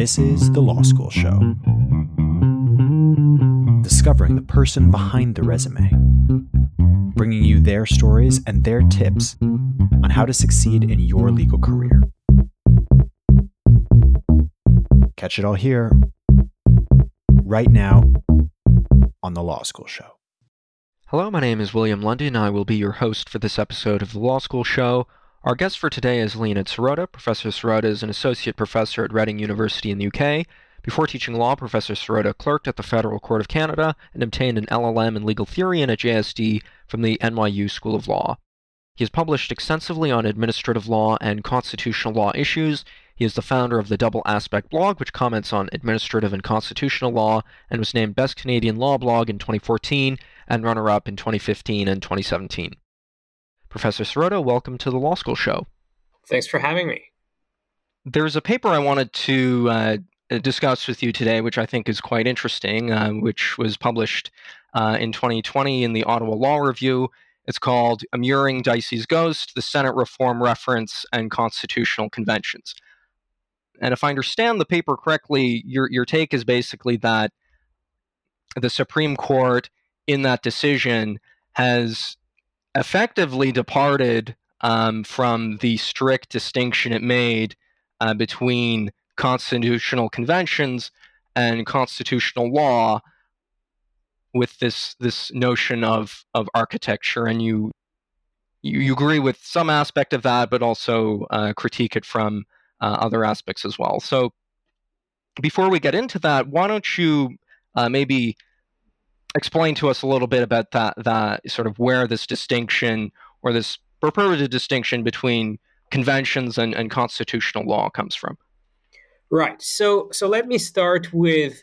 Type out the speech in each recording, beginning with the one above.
This is The Law School Show. Discovering the person behind the resume, bringing you their stories and their tips on how to succeed in your legal career. Catch it all here, right now, on The Law School Show. Hello, my name is William Lundy, and I will be your host for this episode of The Law School Show. Our guest for today is Leonid Sirota. Professor Sirota is an associate professor at Reading University in the UK. Before teaching law, Professor Sirota clerked at the Federal Court of Canada and obtained an LLM in legal theory and a JSD from the NYU School of Law. He has published extensively on administrative law and constitutional law issues. He is the founder of the Double Aspect blog, which comments on administrative and constitutional law, and was named Best Canadian Law Blog in 2014 and runner up in 2015 and 2017. Professor Sirota, welcome to the Law School Show. Thanks for having me. There's a paper I wanted to uh, discuss with you today, which I think is quite interesting, uh, which was published uh, in 2020 in the Ottawa Law Review. It's called Immuring Dicey's Ghost The Senate Reform Reference and Constitutional Conventions. And if I understand the paper correctly, your, your take is basically that the Supreme Court in that decision has effectively departed um, from the strict distinction it made uh, between constitutional conventions and constitutional law with this this notion of of architecture. And you you, you agree with some aspect of that but also uh, critique it from uh, other aspects as well. So before we get into that why don't you uh, maybe explain to us a little bit about that that sort of where this distinction or this purported distinction between conventions and, and constitutional law comes from. Right. So so let me start with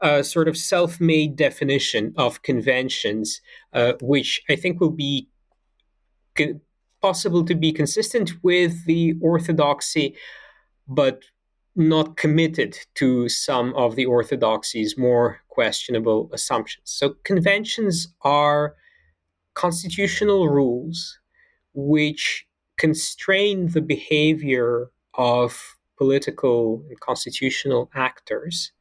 a sort of self-made definition of conventions, uh, which I think will be co- possible to be consistent with the orthodoxy, but not committed to some of the orthodoxy's more questionable assumptions. So, conventions are constitutional rules which constrain the behavior of political and constitutional actors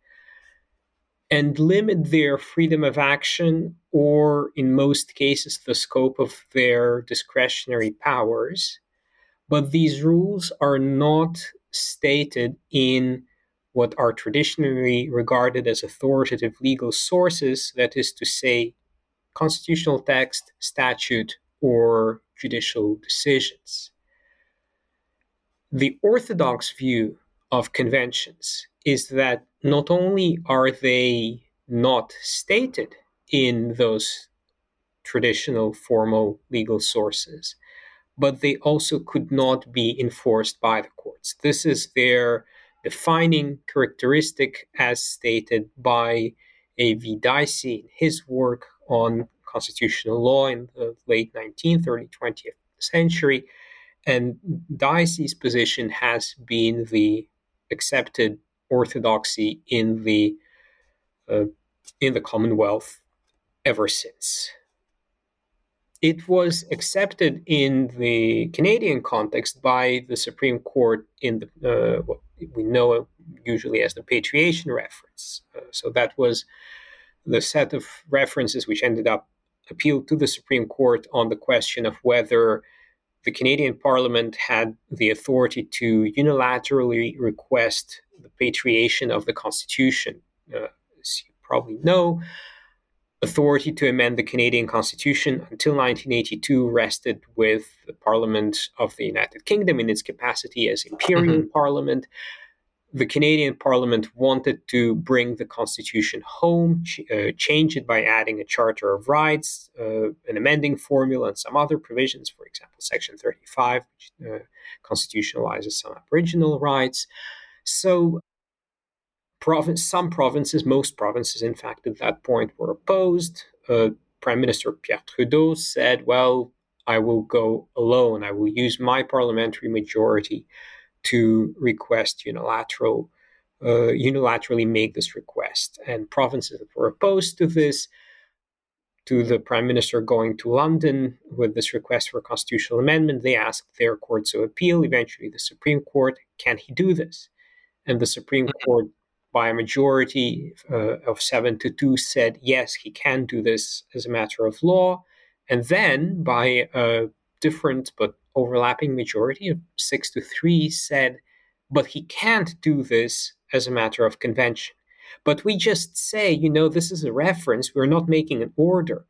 and limit their freedom of action or, in most cases, the scope of their discretionary powers. But these rules are not stated in what are traditionally regarded as authoritative legal sources, that is to say, constitutional text, statute, or judicial decisions. The orthodox view of conventions is that not only are they not stated in those traditional formal legal sources, but they also could not be enforced by the courts. This is their defining characteristic as stated by A.V. Dicey in his work on constitutional law in the late 19th, early 20th century. And Dicey's position has been the accepted orthodoxy in the uh, in the Commonwealth ever since it was accepted in the Canadian context by the Supreme Court in the uh, what we know usually as the patriation reference. Uh, so that was the set of references which ended up appealed to the Supreme Court on the question of whether the Canadian Parliament had the authority to unilaterally request the patriation of the Constitution. Uh, as you probably know, authority to amend the Canadian Constitution until 1982 rested with the Parliament of the United Kingdom in its capacity as imperial mm-hmm. parliament. The Canadian Parliament wanted to bring the Constitution home, ch- uh, change it by adding a Charter of Rights, uh, an amending formula, and some other provisions. For example, Section 35, which uh, constitutionalizes some Aboriginal rights. So province, some provinces, most provinces, in fact, at that point were opposed. Uh, Prime Minister Pierre Trudeau said, Well, I will go alone. I will use my parliamentary majority to request unilateral, uh, unilaterally make this request. And provinces that were opposed to this, to the Prime Minister going to London with this request for a constitutional amendment, they asked their courts of appeal, eventually the Supreme Court, can he do this? and the Supreme mm-hmm. Court, by a majority uh, of seven to two, said yes, he can do this as a matter of law. And then, by a different but overlapping majority of six to three, said, but he can't do this as a matter of convention. But we just say, you know, this is a reference, we're not making an order.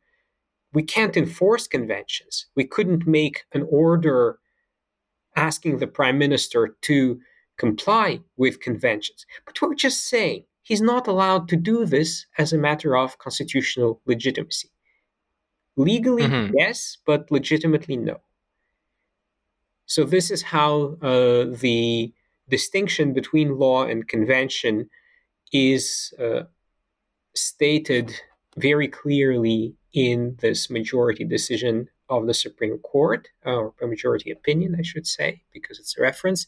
We can't enforce conventions. We couldn't make an order asking the prime minister to comply with conventions. But we're just saying he's not allowed to do this as a matter of constitutional legitimacy. Legally, mm-hmm. yes, but legitimately, no. So, this is how uh, the distinction between law and convention is uh, stated very clearly in this majority decision of the Supreme Court, or a majority opinion, I should say, because it's a reference.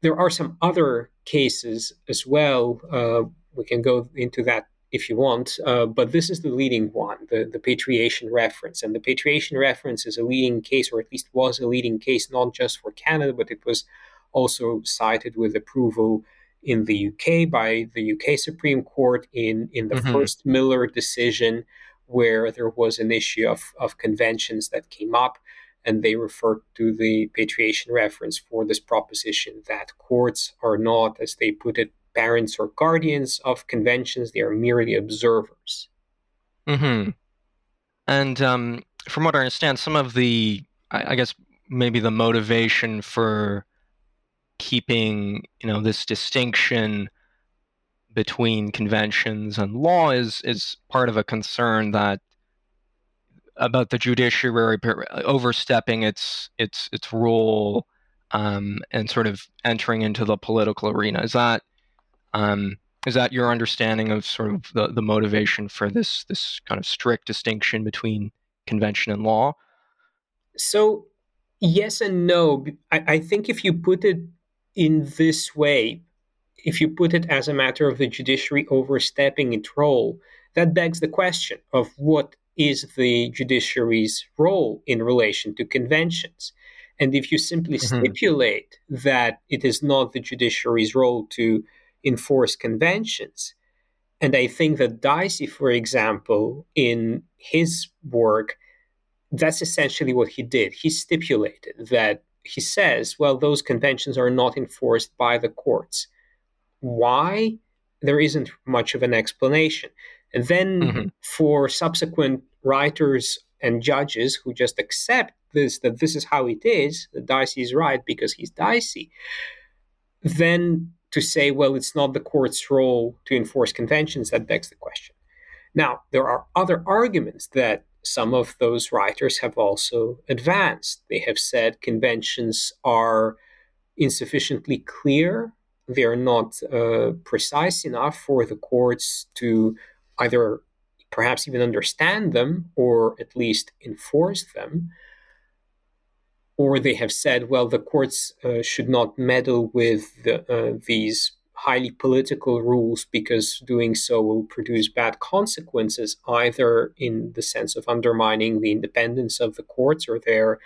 There are some other cases as well. Uh, we can go into that if you want, uh, but this is the leading one, the, the patriation reference. And the patriation reference is a leading case, or at least was a leading case, not just for Canada, but it was also cited with approval in the UK by the UK Supreme Court in, in the mm-hmm. first Miller decision, where there was an issue of, of conventions that came up. And they refer to the patriation reference for this proposition that courts are not, as they put it, parents or guardians of conventions, they are merely observers. Mm-hmm. And um, from what I understand, some of the, I, I guess, maybe the motivation for keeping you know this distinction between conventions and law is is part of a concern that about the judiciary overstepping its its its role um, and sort of entering into the political arena. Is that um, is that your understanding of sort of the, the motivation for this this kind of strict distinction between convention and law? So yes and no. I, I think if you put it in this way, if you put it as a matter of the judiciary overstepping its role, that begs the question of what is the judiciary's role in relation to conventions. And if you simply mm-hmm. stipulate that it is not the judiciary's role to enforce conventions, and I think that Dicey, for example, in his work, that's essentially what he did. He stipulated that he says, well, those conventions are not enforced by the courts. Why? There isn't much of an explanation. And then mm-hmm. for subsequent writers and judges who just accept this, that this is how it is, that Dicey is right because he's Dicey, then to say, well, it's not the court's role to enforce conventions, that begs the question. Now, there are other arguments that some of those writers have also advanced. They have said conventions are insufficiently clear, they are not uh, precise enough for the courts to either perhaps even understand them or at least enforce them. Or they have said, well, the courts uh, should not meddle with the, uh, these highly political rules because doing so will produce bad consequences, either in the sense of undermining the independence of the courts or their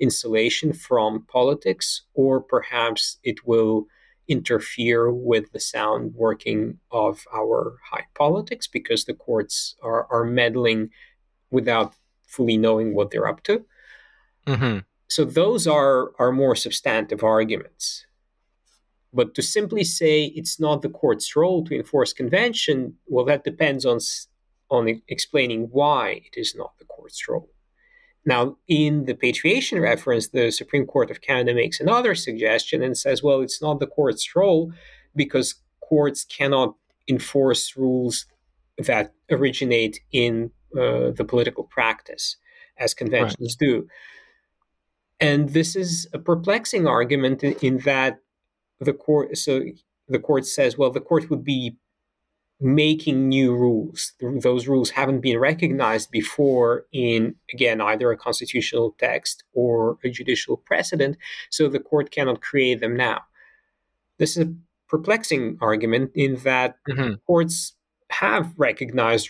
insulation from politics, or perhaps it will interfere with the sound working of our high politics because the courts are, are meddling without fully knowing what they're up to. Mm-hmm. So those are, are more substantive arguments. But to simply say it's not the court's role to enforce convention, well, that depends on on explaining why it is not the court's role. Now, in the patriation reference, the Supreme Court of Canada makes another suggestion and says, well, it's not the court's role because courts cannot enforce rules that originate in uh, the political practice, as conventions right. do. And this is a perplexing argument in, in that the court so the court says well the court would be making new rules those rules haven't been recognized before in again either a constitutional text or a judicial precedent so the court cannot create them now this is a perplexing argument in that mm-hmm. courts have recognized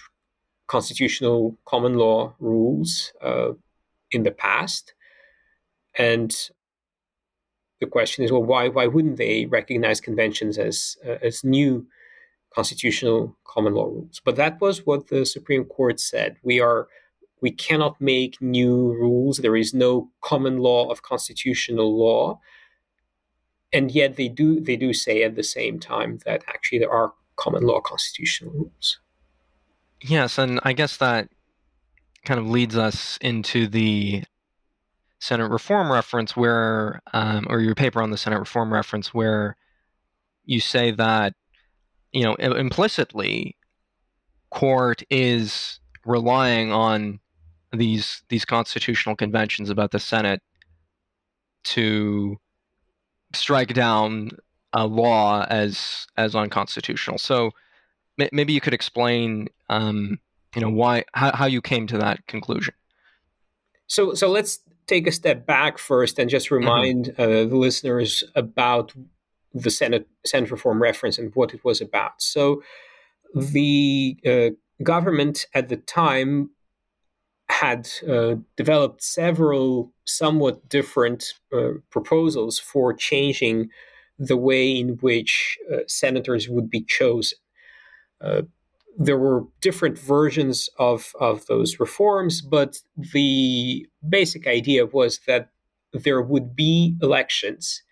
constitutional common law rules uh, in the past and the question is, well, why why wouldn't they recognize conventions as uh, as new constitutional common law rules? But that was what the Supreme Court said. We are we cannot make new rules. There is no common law of constitutional law, and yet they do they do say at the same time that actually there are common law constitutional rules. Yes, and I guess that kind of leads us into the Senate reform reference where, um, or your paper on the Senate reform reference where you say that, you know, implicitly, court is relying on these these constitutional conventions about the Senate to strike down a law as as unconstitutional. So maybe you could explain, um, you know, why how, how you came to that conclusion. So so let's take a step back first and just mm-hmm. remind mm-hmm. uh, the listeners about the Senate Senate reform reference and what it was about. So, the uh, government at the time had uh, developed several somewhat different uh, proposals for changing the way in which uh, senators would be chosen. Uh, there were different versions of, of those reforms, but the basic idea was that there would be elections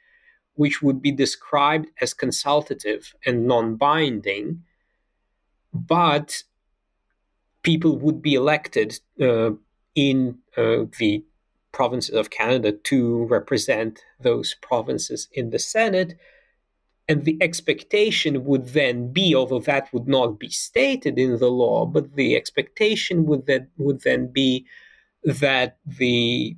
which would be described as consultative and non binding, but people would be elected uh, in uh, the provinces of Canada to represent those provinces in the Senate and the expectation would then be, although that would not be stated in the law, but the expectation would then would then be that the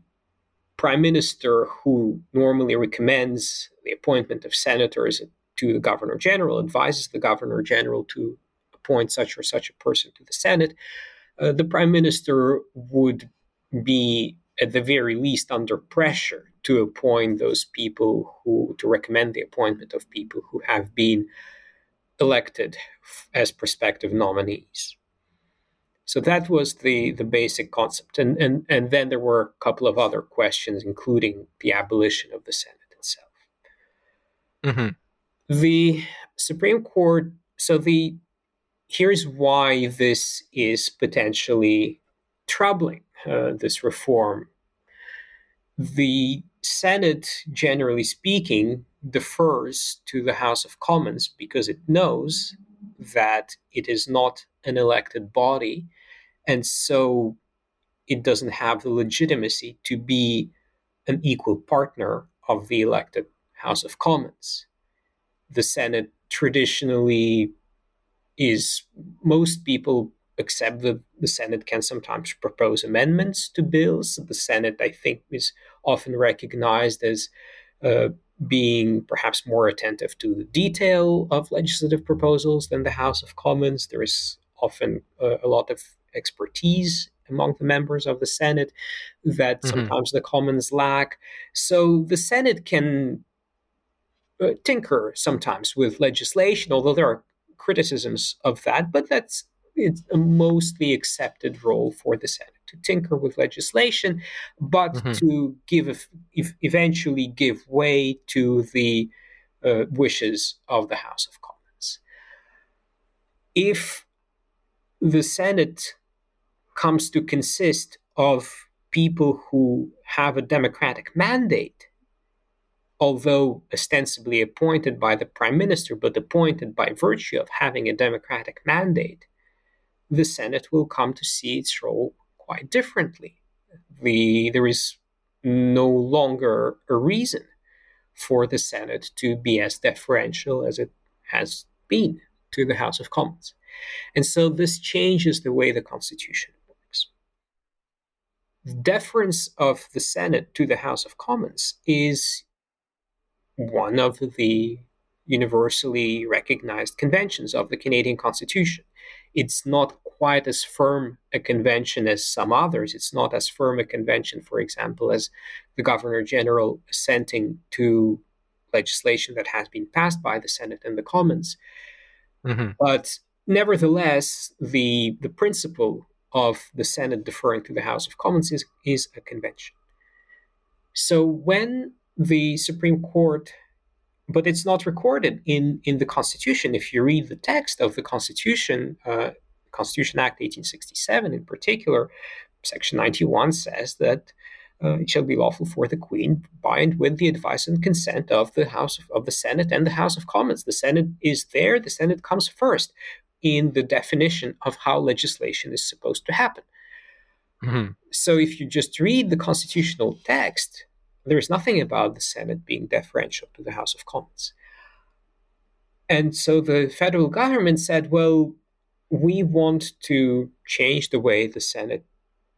prime minister, who normally recommends the appointment of senators to the governor general, advises the governor general to appoint such or such a person to the Senate, uh, the prime minister would be at the very least under pressure to appoint those people who to recommend the appointment of people who have been elected as prospective nominees. So that was the the basic concept, and and and then there were a couple of other questions, including the abolition of the Senate. Mm-hmm. The Supreme Court. So the here's why this is potentially troubling. Uh, this reform the Senate, generally speaking, defers to the House of Commons because it knows that it is not an elected body. And so it doesn't have the legitimacy to be an equal partner of the elected House of Commons. The Senate traditionally is, most people accept that the Senate can sometimes propose amendments to bills. The Senate, I think, is often recognized as uh, being perhaps more attentive to the detail of legislative proposals than the House of Commons. There is often uh, a lot of expertise among the members of the Senate that mm-hmm. sometimes the Commons lack. So the Senate can uh, tinker sometimes with legislation, although there are criticisms of that, but that's it's a mostly accepted role for the Senate to tinker with legislation, but mm-hmm. to give if eventually give way to the uh, wishes of the House of Commons. If the Senate comes to consist of people who have a democratic mandate, although ostensibly appointed by the prime minister, but appointed by virtue of having a democratic mandate, the Senate will come to see its role quite differently. The, there is no longer a reason for the Senate to be as deferential as it has been to the House of Commons. And so this changes the way the Constitution works. The deference of the Senate to the House of Commons is one of the universally recognized conventions of the Canadian Constitution it's not quite as firm a convention as some others. It's not as firm a convention, for example, as the Governor General assenting to legislation that has been passed by the Senate and the Commons. Mm-hmm. But nevertheless, the, the principle of the Senate deferring to the House of Commons is, is a convention. So when the Supreme Court, but it's not recorded in, in the Constitution. If you read the text of the Constitution, uh, Constitution Act 1867 in particular, Section 91 says that uh, it shall be lawful for the Queen, by and with the advice and consent of the House of, of the Senate and the House of Commons. The Senate is there, the Senate comes first in the definition of how legislation is supposed to happen. Mm-hmm. So if you just read the constitutional text, there's nothing about the Senate being deferential to the House of Commons. And so the federal government said, well, we want to change the way the Senate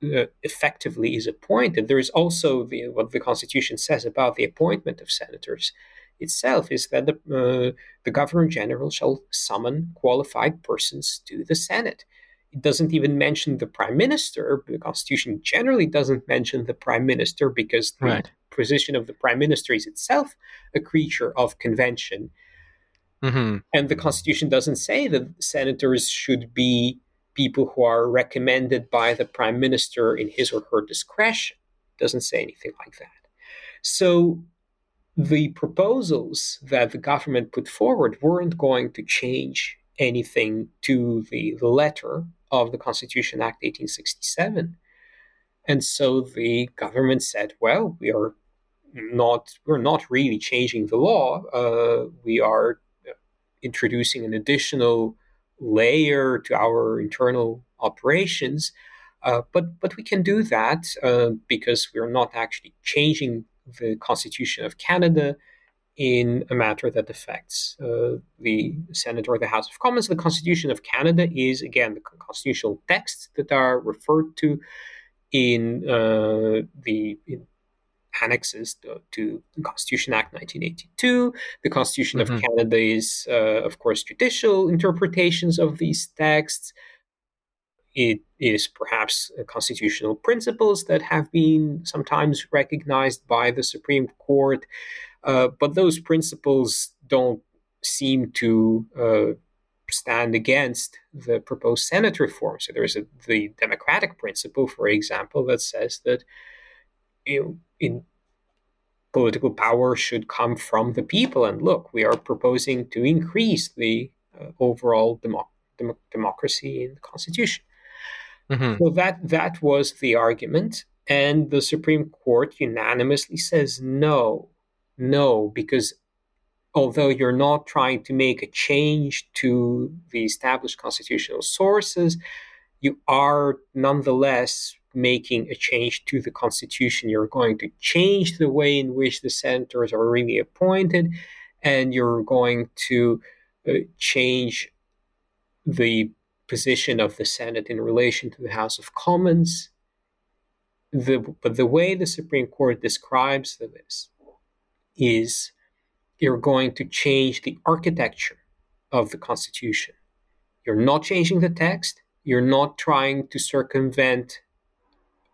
uh, effectively is appointed. There is also the, what the Constitution says about the appointment of senators itself is that the, uh, the Governor General shall summon qualified persons to the Senate. It doesn't even mention the Prime Minister. The Constitution generally doesn't mention the Prime Minister because the right. Position of the Prime Minister is itself a creature of convention. Mm-hmm. And the Constitution doesn't say that senators should be people who are recommended by the prime minister in his or her discretion. It doesn't say anything like that. So the proposals that the government put forward weren't going to change anything to the, the letter of the Constitution Act 1867. And so the government said, well, we are not we're not really changing the law. Uh, we are introducing an additional layer to our internal operations. Uh, but but we can do that uh, because we're not actually changing the Constitution of Canada in a matter that affects uh, the Senate or the House of Commons. The Constitution of Canada is again the constitutional texts that are referred to in uh, the in annexes to, to, the Constitution Act 1982. The Constitution mm-hmm. of Canada is, uh, of course, judicial interpretations of these texts. It is perhaps constitutional principles that have been sometimes recognized by the Supreme Court, uh, but those principles don't seem to uh, stand against the proposed Senate reform. So there's a, the democratic principle, for example, that says that you know, in political power should come from the people. And look, we are proposing to increase the uh, overall demo- dem- democracy in the constitution. Mm-hmm. So that that was the argument, and the Supreme Court unanimously says no, no, because although you're not trying to make a change to the established constitutional sources, you are nonetheless making a change to the constitution. You're going to change the way in which the senators are really appointed, and you're going to uh, change the position of the Senate in relation to the House of Commons. The, but the way the Supreme Court describes this is you're going to change the architecture of the Constitution. You're not changing the text. You're not trying to circumvent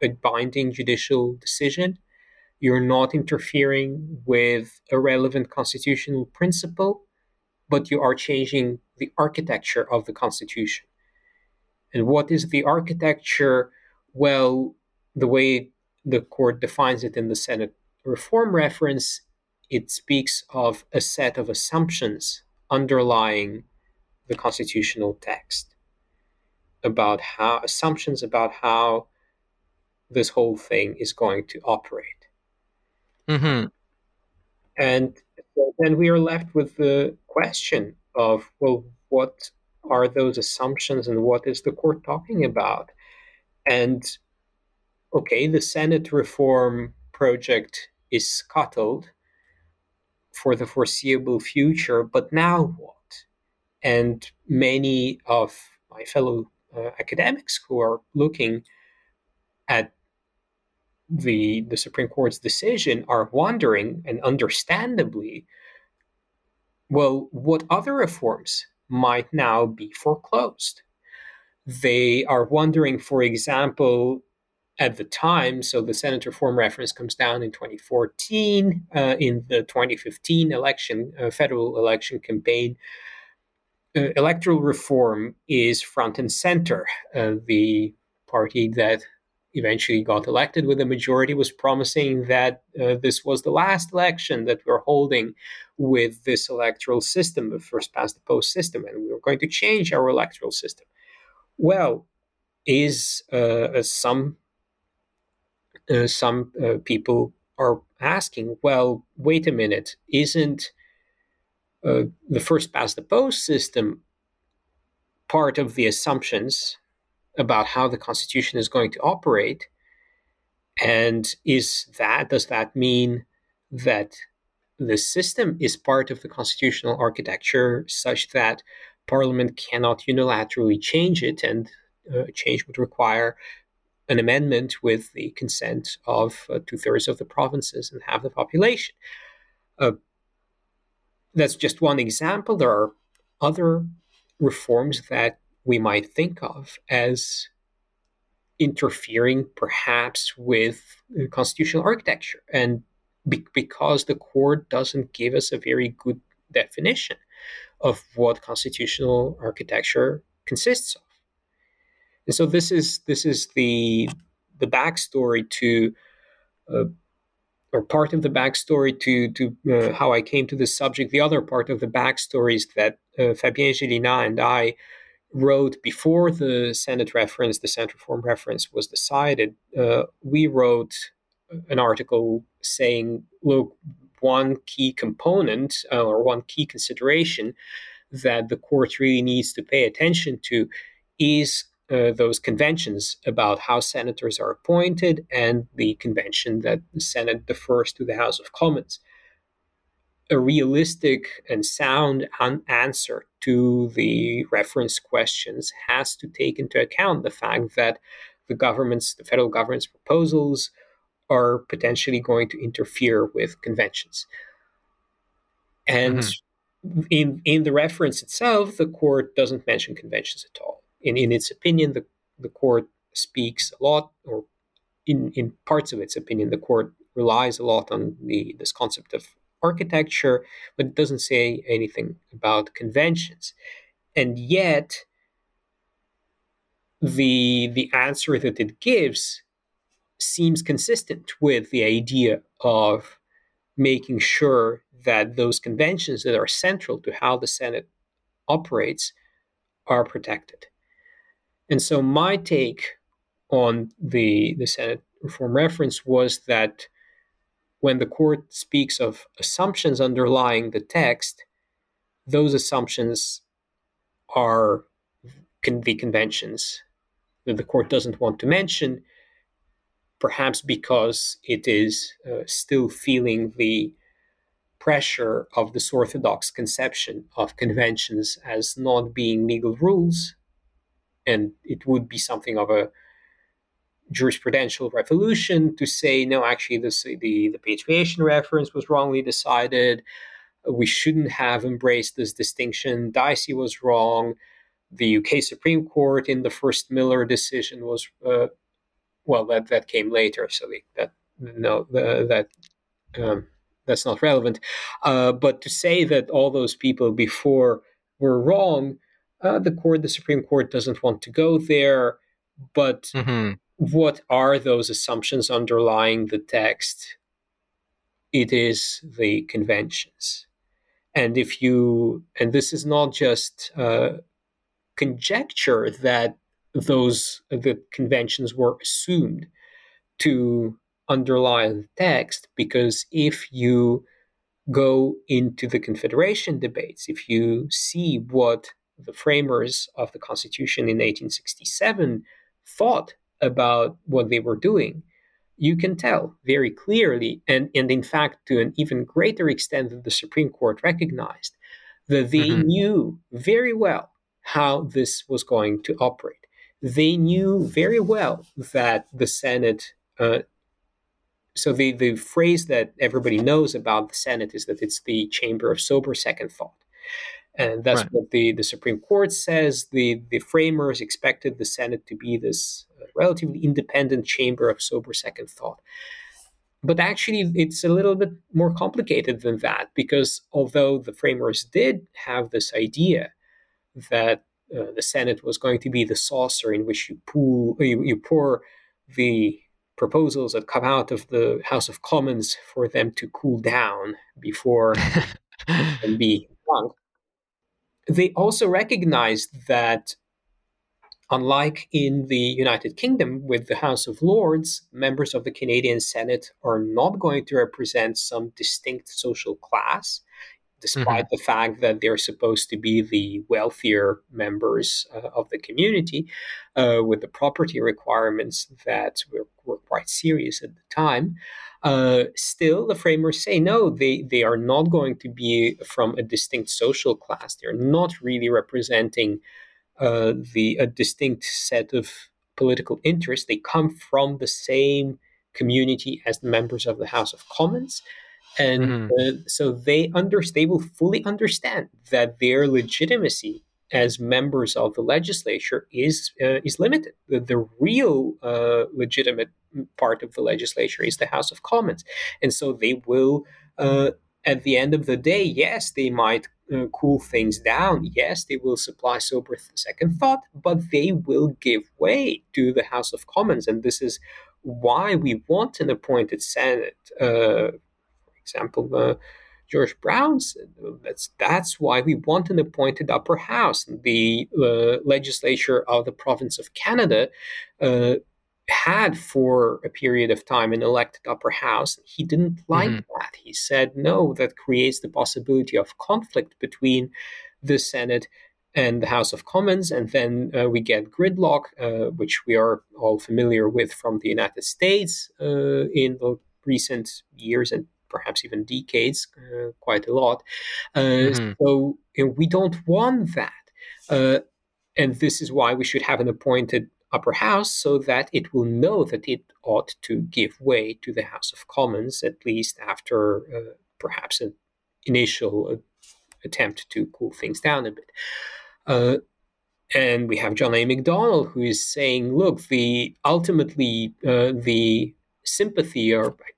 a binding judicial decision. You're not interfering with a relevant constitutional principle, but you are changing the architecture of the Constitution. And what is the architecture? Well, the way the court defines it in the Senate reform reference, it speaks of a set of assumptions underlying the constitutional text about how assumptions about how this whole thing is going to operate. Mm-hmm. And so then we are left with the question of, well, what are those assumptions and what is the court talking about? And okay, the Senate reform project is scuttled for the foreseeable future, but now what? And many of my fellow uh, academics who are looking at the the Supreme Court's decision are wondering, and understandably, well, what other reforms might now be foreclosed? They are wondering, for example, at the time, so the Senate reform reference comes down in 2014. Uh, in the 2015 election, uh, federal election campaign, uh, electoral reform is front and center. Uh, the party that eventually got elected with a majority, was promising that uh, this was the last election that we're holding with this electoral system, the first past the post system, and we were going to change our electoral system. Well, is uh, some uh, some uh, people are asking, well, wait a minute, isn't uh, the first past the post system part of the assumptions about how the Constitution is going to operate? And is that, does that mean that the system is part of the constitutional architecture such that Parliament cannot unilaterally change it, and uh, change would require an amendment with the consent of uh, two thirds of the provinces and half the population. Uh, that's just one example. There are other reforms that we might think of as interfering perhaps with constitutional architecture and be- because the court doesn't give us a very good definition of what constitutional architecture consists of and so this is this is the the backstory to uh, or part of the backstory to to uh, how I came to this subject. The other part of the backstory is that uh, Fabien Gélinas and I wrote before the Senate reference, the Senate Reform reference was decided. Uh, we wrote an article saying, look, one key component uh, or one key consideration that the court really needs to pay attention to is uh, those conventions about how senators are appointed and the convention that the Senate defers to the House of Commons. A realistic and sound un- answer to the reference questions has to take into account the fact that the government's, the federal government's proposals are potentially going to interfere with conventions. And mm-hmm. in in the reference itself, the court doesn't mention conventions at all in, in its opinion, the, the court speaks a lot, or in, in parts of its opinion, the court relies a lot on the this concept of architecture, but it doesn't say anything about conventions. And yet, the the answer that it gives seems consistent with the idea of making sure that those conventions that are central to how the Senate operates are protected. And so my take on the, the Senate reform reference was that when the court speaks of assumptions underlying the text, those assumptions are con- the conventions that the court doesn't want to mention, perhaps because it is uh, still feeling the pressure of this orthodox conception of conventions as not being legal rules and it would be something of a jurisprudential revolution to say no actually this, the the patriation reference was wrongly decided we shouldn't have embraced this distinction dicey was wrong the uk supreme court in the first miller decision was uh, well that that came later so that no that um, that's not relevant uh, but to say that all those people before were wrong uh, the court, the Supreme Court, doesn't want to go there. But mm-hmm. What are those assumptions underlying the text? It is the conventions. And if you, and this is not just uh, conjecture that those the conventions were assumed to underlie the text, because if you go into the Confederation debates, if you see what the framers of the Constitution in 1867 thought about what they were doing, you can tell very clearly, and, and in fact, to an even greater extent than the Supreme Court recognized, that they mm-hmm. knew very well how this was going to operate. They knew very well that the Senate. Uh, so the, the phrase that everybody knows about the Senate is that it's the chamber of sober second thought. And that's right. what the, the Supreme Court says. The, the framers expected the Senate to be this relatively independent chamber of sober second thought. But actually, it's a little bit more complicated than that because although the framers did have this idea that uh, the Senate was going to be the saucer in which you, pool, you, you pour the proposals that come out of the House of Commons for them to cool down before and be drunk. They also recognized that, unlike in the United Kingdom with the House of Lords, members of the Canadian Senate are not going to represent some distinct social class despite mm-hmm. the fact that they're supposed to be the wealthier members uh, of the community uh, with the property requirements that were, were quite serious at the time. Uh, still, the framers say no, they, they are not going to be from a distinct social class. They're not really representing uh, the a distinct set of political interests. They come from the same community as the members of the House of Commons and mm-hmm. uh, so they under they will fully understand that their legitimacy as members of the legislature is uh, is limited. The, the real uh, legitimate part of the legislature is the House of Commons, and so they will. At the end of the day, yes, they might uh, cool things down. Yes, they will supply sober second thought, but they will give way to the House of Commons, and this is why we want an appointed Senate uh, example, uh, George Brown said that's that's why we want an appointed upper house. The uh, legislature of the province of Canada uh, had for a period of time an elected upper house. He didn't like mm-hmm. that. He said no, that creates the possibility of conflict between the Senate and the House of Commons, and then uh, we get gridlock, uh, which we are all familiar with from the United States uh, in the recent years and perhaps even decades, uh, quite a lot. Uh, mm-hmm. So we don't want that. Uh, and this is why we should have an appointed upper house so that it will know that it ought to give way to the House of Commons, at least after uh, perhaps an initial uh, attempt to cool things down a bit. Uh, and we have John A. Macdonald who is saying, look, the ultimately uh, the sympathy, or I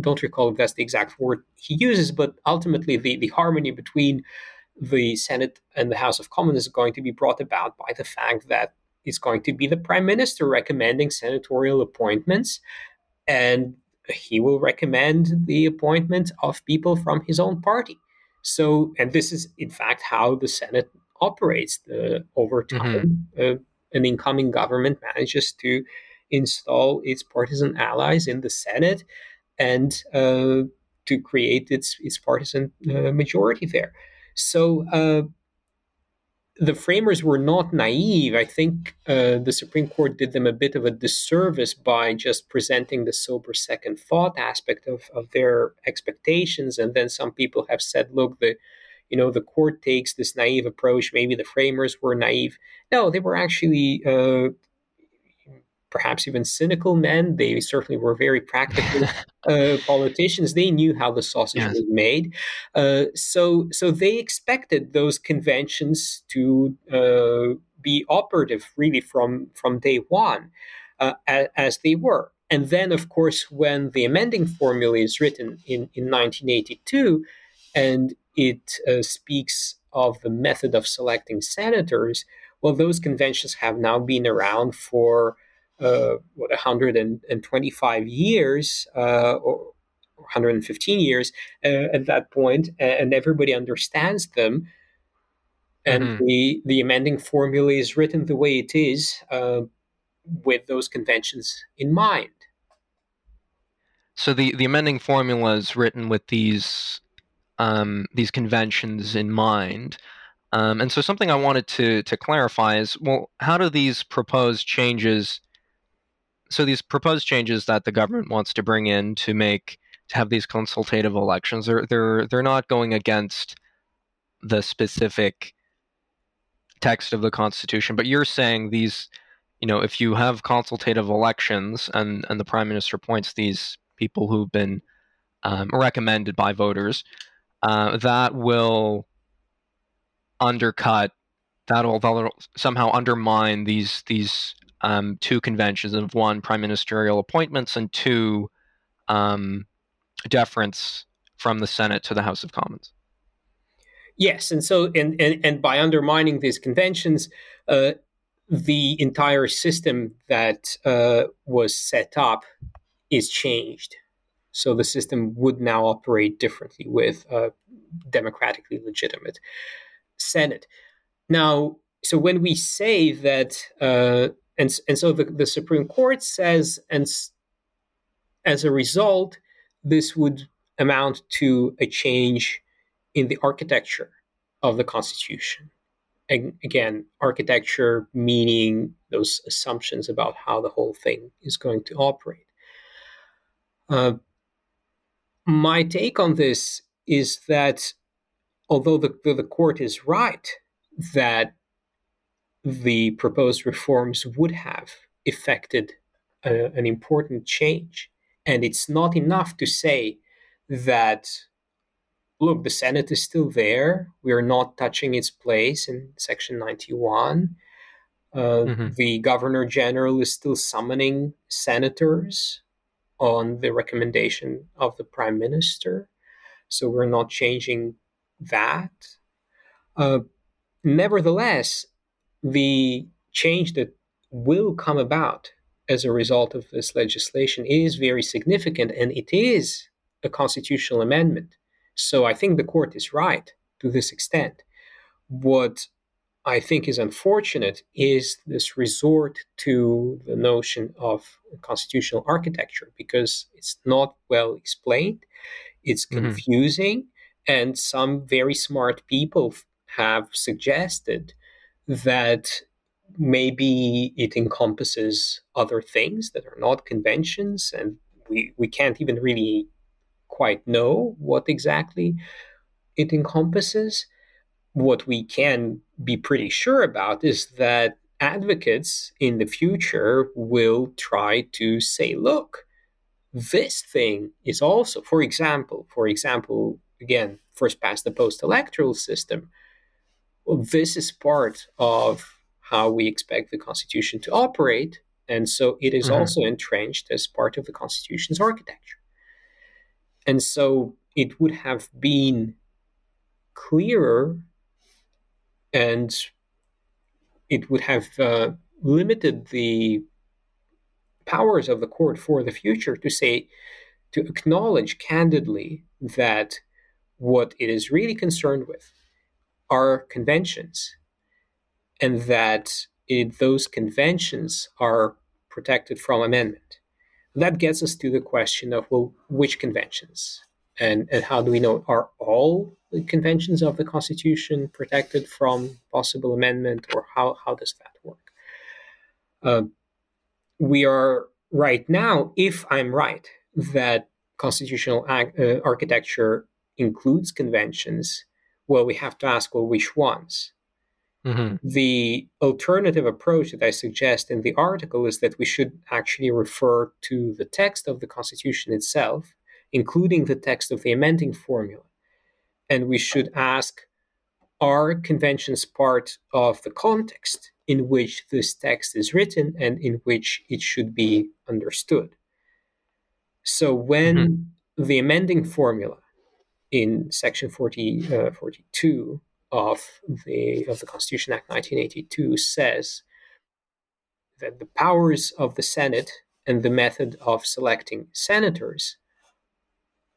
don't recall if that's the exact word he uses, but ultimately the, the harmony between the Senate and the House of Commons is going to be brought about by the fact that it's going to be the prime minister recommending senatorial appointments, and he will recommend the appointment of people from his own party. So, and this is in fact how the Senate operates. The, over mm-hmm. time, mm-hmm. uh, an incoming government manages to install its partisan allies in the Senate and uh, to create its its partisan uh, majority there. So uh, the framers were not naive. I think uh, the Supreme Court did them a bit of a disservice by just presenting the sober second thought aspect of, of their expectations. And then some people have said, look, the you know the court takes this naive approach. Maybe the framers were naive. No, they were actually uh, perhaps even cynical men. They certainly were very practical uh, politicians. They knew how the sausage yes. was made, uh, so so they expected those conventions to uh, be operative really from from day one, uh, as, as, they were. And then, of course, when the amending formula is written in, in 1982, and it uh, speaks of the method of selecting senators, well, those conventions have now been around for uh, what 125 years uh, or 115 years uh, at that point, and everybody understands them. And mm-hmm. the the amending formula is written the way it is, uh, with those conventions in mind. So the, the amending formula is written with these um, these conventions in mind. Um, and so something I wanted to to clarify is well, how do these proposed changes so these proposed changes that the government wants to bring in to make to have these consultative elections they're they're they're not going against the specific text of the constitution but you're saying these you know if you have consultative elections and and the prime minister appoints these people who've been um, recommended by voters uh, that will undercut that'll, somehow undermine these these um, two conventions of one prime ministerial appointments and two um, deference from the Senate to the House of Commons. Yes, and so and and, and by undermining these conventions, uh, the entire system that uh, was set up is changed. So the system would now operate differently with a democratically legitimate Senate. Now, so when we say that, uh, and and so the, the Supreme Court says, and as a result, this would amount to a change in the architecture of the Constitution. And again, architecture meaning those assumptions about how the whole thing is going to operate. Uh, my take on this is that although the, the court is right that the proposed reforms would have effected a, an important change, and it's not enough to say that look, the Senate is still there. We are not touching its place in Section 91. Uh, mm-hmm. The governor general is still summoning senators on the recommendation of the prime minister. So we're not changing that. Uh, nevertheless, the change that will come about as a result of this legislation is very significant and it is a constitutional amendment. So I think the court is right to this extent. What I think is unfortunate is this resort to the notion of constitutional architecture because it's not well explained, it's mm-hmm. confusing, mm-hmm. and some very smart people have suggested that maybe it encompasses other things that are not conventions, and we, we can't even really quite know what exactly it encompasses what we can be pretty sure about is that advocates in the future will try to say, look, this thing is also, for example, for example, again, first past the post electoral system. Well, this is part of how we expect the Constitution to operate. And so it is mm-hmm. also entrenched as part of the Constitution's architecture. And so it would have been clearer and it would have uh, limited the powers of the court for the future to say, to acknowledge candidly that what it is really concerned with are conventions, and that it, those conventions are protected from amendment. That gets us to the question of well, which conventions? And, and how do we know are all the conventions of the Constitution protected from possible amendment, or how, how does that work? Uh, we are right now, if I'm right, that constitutional uh, architecture includes conventions, well, we have to ask, well, which ones? Mm-hmm. The alternative approach that I suggest in the article is that we should actually refer to the text of the Constitution itself, including the text of the amending formula and we should ask are conventions part of the context in which this text is written and in which it should be understood? So when mm-hmm. the amending formula in section 40, uh, 42 of the, of the Constitution Act 1982 says that the powers of the Senate and the method of selecting senators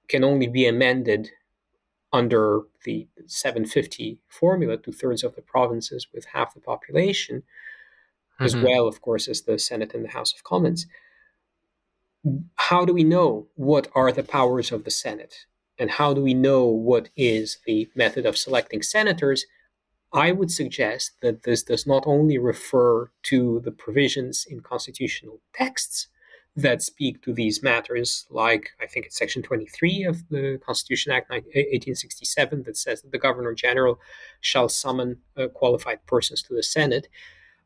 can only be amended under the 750 formula, two thirds of the provinces with half the population, mm-hmm. as well, of course, as the Senate and the House of Commons. How do we know what are the powers of the Senate? And how do we know what is the method of selecting senators? I would suggest that this does not only refer to the provisions in constitutional texts, that speak to these matters, like I think it's Section 23 of the Constitution Act 1867 that says that the Governor General shall summon uh, qualified persons to the Senate.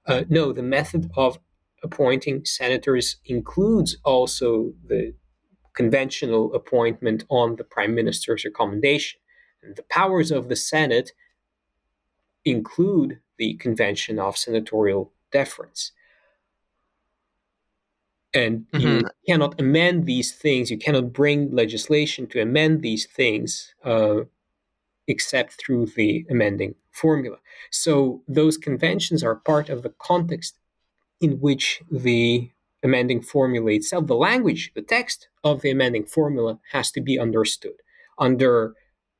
Uh, no, the method of appointing senators includes also the conventional appointment on the Prime Minister's recommendation. And the powers of the Senate include the convention of senatorial deference and mm-hmm. you cannot amend these things you cannot bring legislation to amend these things uh, except through the amending formula. So those conventions are part of the context in which the amending formula itself, the language, the text of the amending formula has to be understood under,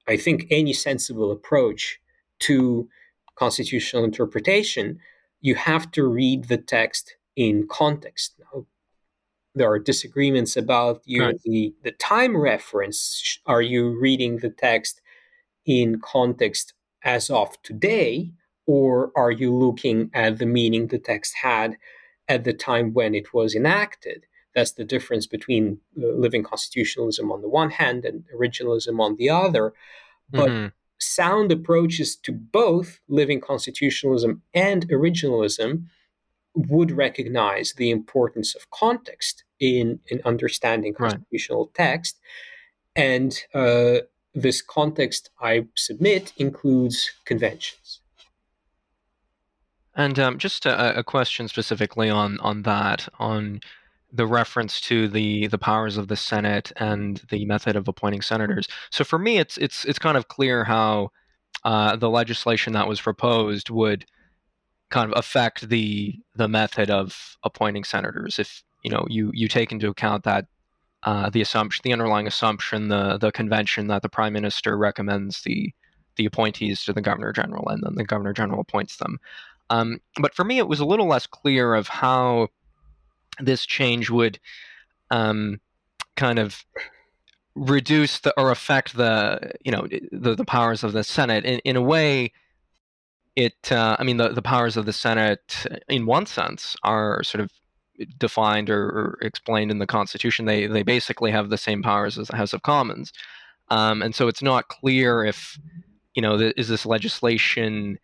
I think, any sensible approach to constitutional interpretation. You have to read the text in context. Now, there are disagreements about you right. the, the time reference. Are you reading the text in context as of today, or are you looking at the meaning the text had at the time when it was enacted? That's the difference between uh, living constitutionalism on the one hand and originalism on the other. But mm-hmm. sound approaches to both living constitutionalism and originalism would recognize the importance of context in, in understanding constitutional right. text. And uh, this context I submit includes conventions. And um, just a, a, question specifically on on that, on the reference to the the powers of the Senate and the method of appointing senators. So for me, it's it's it's kind of clear how uh, the legislation that was proposed would kind of affect the the method of appointing senators. If you know you you take into account that uh, the assumption, the underlying assumption, the the convention that the prime minister recommends the the appointees to the governor general, and then the governor general appoints them. Um, but for me, it was a little less clear of how this change would um, kind of reduce the or affect the you know the, the powers of the Senate in, in a way. It, uh, I mean, the, the powers of the Senate, in one sense, are sort of defined or, or, explained in the Constitution. They they basically have the same powers as the House of Commons, um, and so it's not clear if you know is this legislation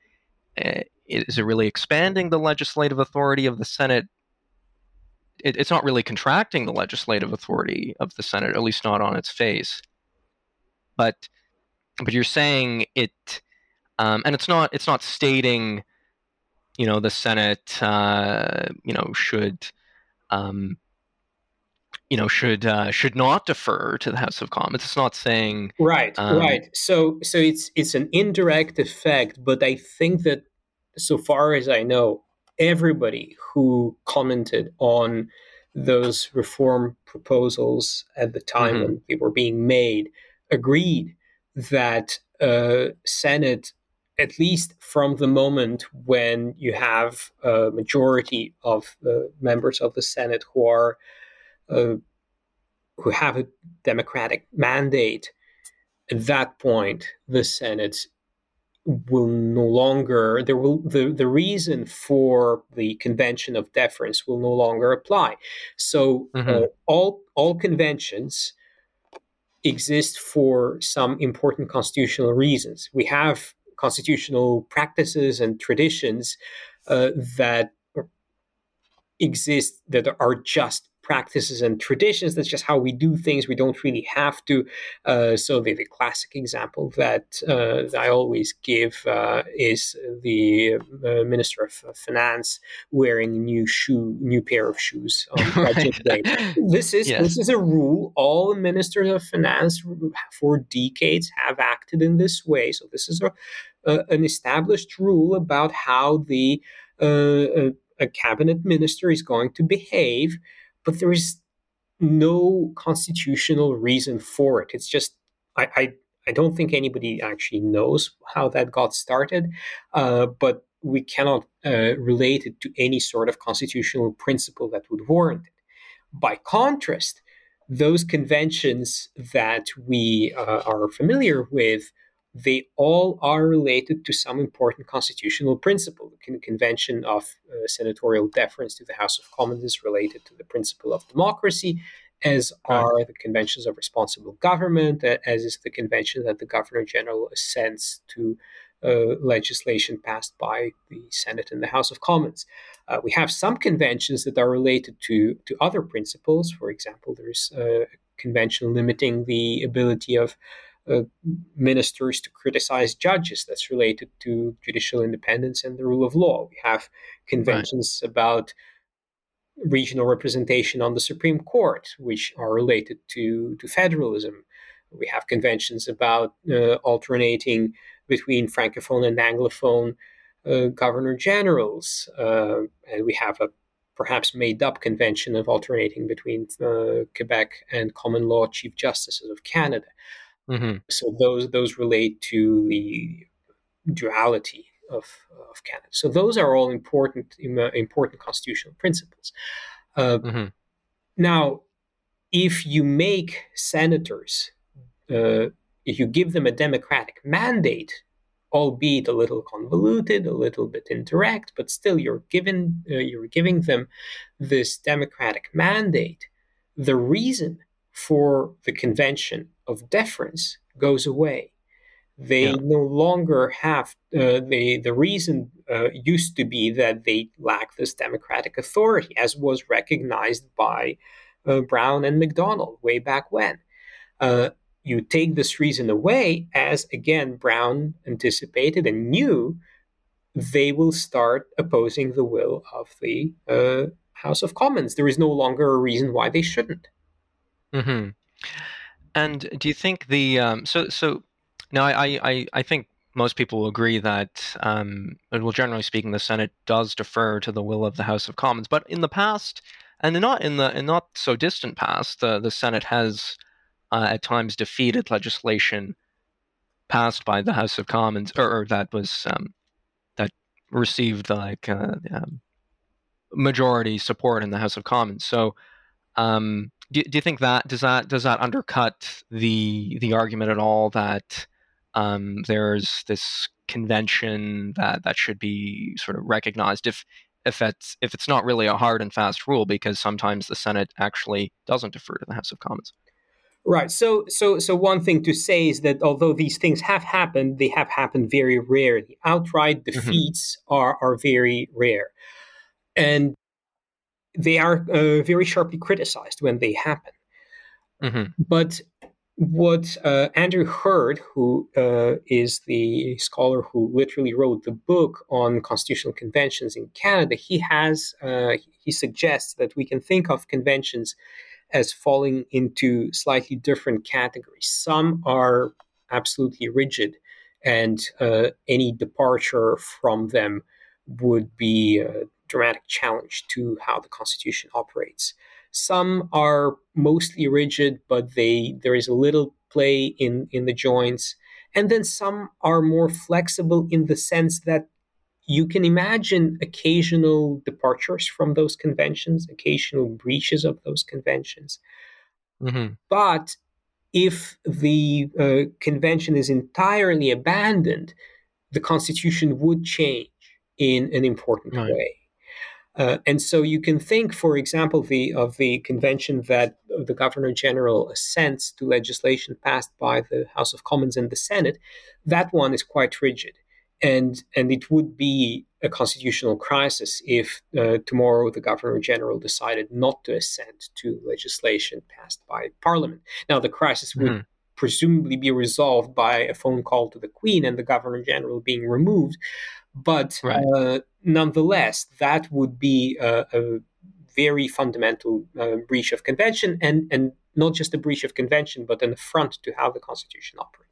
uh, is it really expanding the legislative authority of the Senate? It, it's not really contracting the legislative authority of the Senate, at least not on its face. But but you're saying it, um, and it's not it's not stating, you know, the Senate, uh, you know, should um, you know should uh, should not defer to the House of Commons. It's not saying right, um, right. So so it's it's an indirect effect, but I think that so far as I know, everybody who commented on those reform proposals at the time mm-hmm. when they were being made agreed that uh, Senate at least from the moment when you have a majority of the members of the Senate who are uh, who have a democratic mandate, at that point the Senate will no longer there will the, the reason for the convention of deference will no longer apply. So mm-hmm. uh, all all conventions exist for some important constitutional reasons. We have constitutional practices and traditions uh, that exist that are just practices and traditions. That's just how we do things. We don't really have to. Uh, so the, the, classic example that, uh, that I always give uh, is the uh, Minister of Finance wearing a new shoe, new pair of shoes on budget day. This is yes. this is a rule. All ministers of finance for decades have acted in this way. So this is a, an established rule about how the uh, a cabinet minister is going to behave but there is no constitutional reason for it. It's just I I, I don't think anybody actually knows how that got started, uh, but we cannot uh, relate it to any sort of constitutional principle that would warrant it. By contrast, those conventions that we uh, are familiar with they all are related to some important constitutional principle. The Convention of uh, Senatorial Deference to the House of Commons is related to the principle of democracy, as are the conventions of responsible government, as is the convention that the Governor General assents to uh, legislation passed by the Senate and the House of Commons. Uh, we have some conventions that are related to, to other principles. For example, there's a convention limiting the ability of uh, ministers to criticize judges. That's related to judicial independence and the rule of law. We have conventions right. about regional representation on the Supreme Court, which are related to, to federalism. We have conventions about uh, alternating between francophone and anglophone uh, governor generals, uh, and we have a perhaps made up convention of alternating between uh, Quebec and common law chief justices of Canada. Mm-hmm. So those those relate to the duality of, of Canada. So those are all important important constitutional principles. Uh, mm-hmm. Now, if you make senators, uh, if you give them a democratic mandate, albeit a little convoluted, a little bit indirect, but still you're given uh, you're giving them this democratic mandate. The reason for the convention of deference goes away. They yeah. no longer have uh, the the reason uh, used to be that they lack this democratic authority, as was recognized by uh, Brown and Macdonald way back when. Uh, you take this reason away, as again Brown anticipated and knew, they will start opposing the will of the uh, House of Commons. There is no longer a reason why they shouldn't. Mm-hmm. And do you think the um, so so now I, I I think most people will agree that um, well generally speaking the Senate does defer to the will of the House of Commons, but in the past and not in the in not so distant past, the the Senate has uh, at times defeated legislation passed by the House of Commons, or, or that was um, that received like uh, um, majority support in the House of Commons. So, um, do, do you think that does that does that undercut the the argument at all that um, there's this convention that that should be sort of recognized if if it's if it's not really a hard and fast rule because sometimes the Senate actually doesn't defer to the House of Commons. Right. So, so, so one thing to say is that although these things have happened, they have happened very rarely. Outright mm-hmm. defeats mm-hmm. are are very rare, and they are uh, very sharply criticized when they happen. Mm-hmm. But what uh, Andrew Heard, who uh, is the scholar who literally wrote the book on constitutional conventions in Canada, he has uh, he suggests that we can think of conventions as falling into slightly different categories. Some are absolutely rigid, and uh, any departure from them would be a dramatic challenge to how the Constitution operates. Some are mostly rigid, but they there is a little play in in the joints, and then some are more flexible in the sense that you can imagine occasional departures from those conventions, occasional breaches of those conventions. Mm-hmm. But if the uh, convention is entirely abandoned, the constitution would change in an important right. way. Uh, and so you can think, for example, the, of the convention that the Governor General assents to legislation passed by the House of Commons and the Senate. That one is quite rigid and and it would be a constitutional crisis if uh, tomorrow the governor general decided not to assent to legislation passed by parliament. Now the crisis would mm. presumably be resolved by a phone call to the queen and the governor general being removed, but right. uh, nonetheless that would be a, a very fundamental uh, breach of convention and and not just a breach of convention but an affront to how the constitution operates.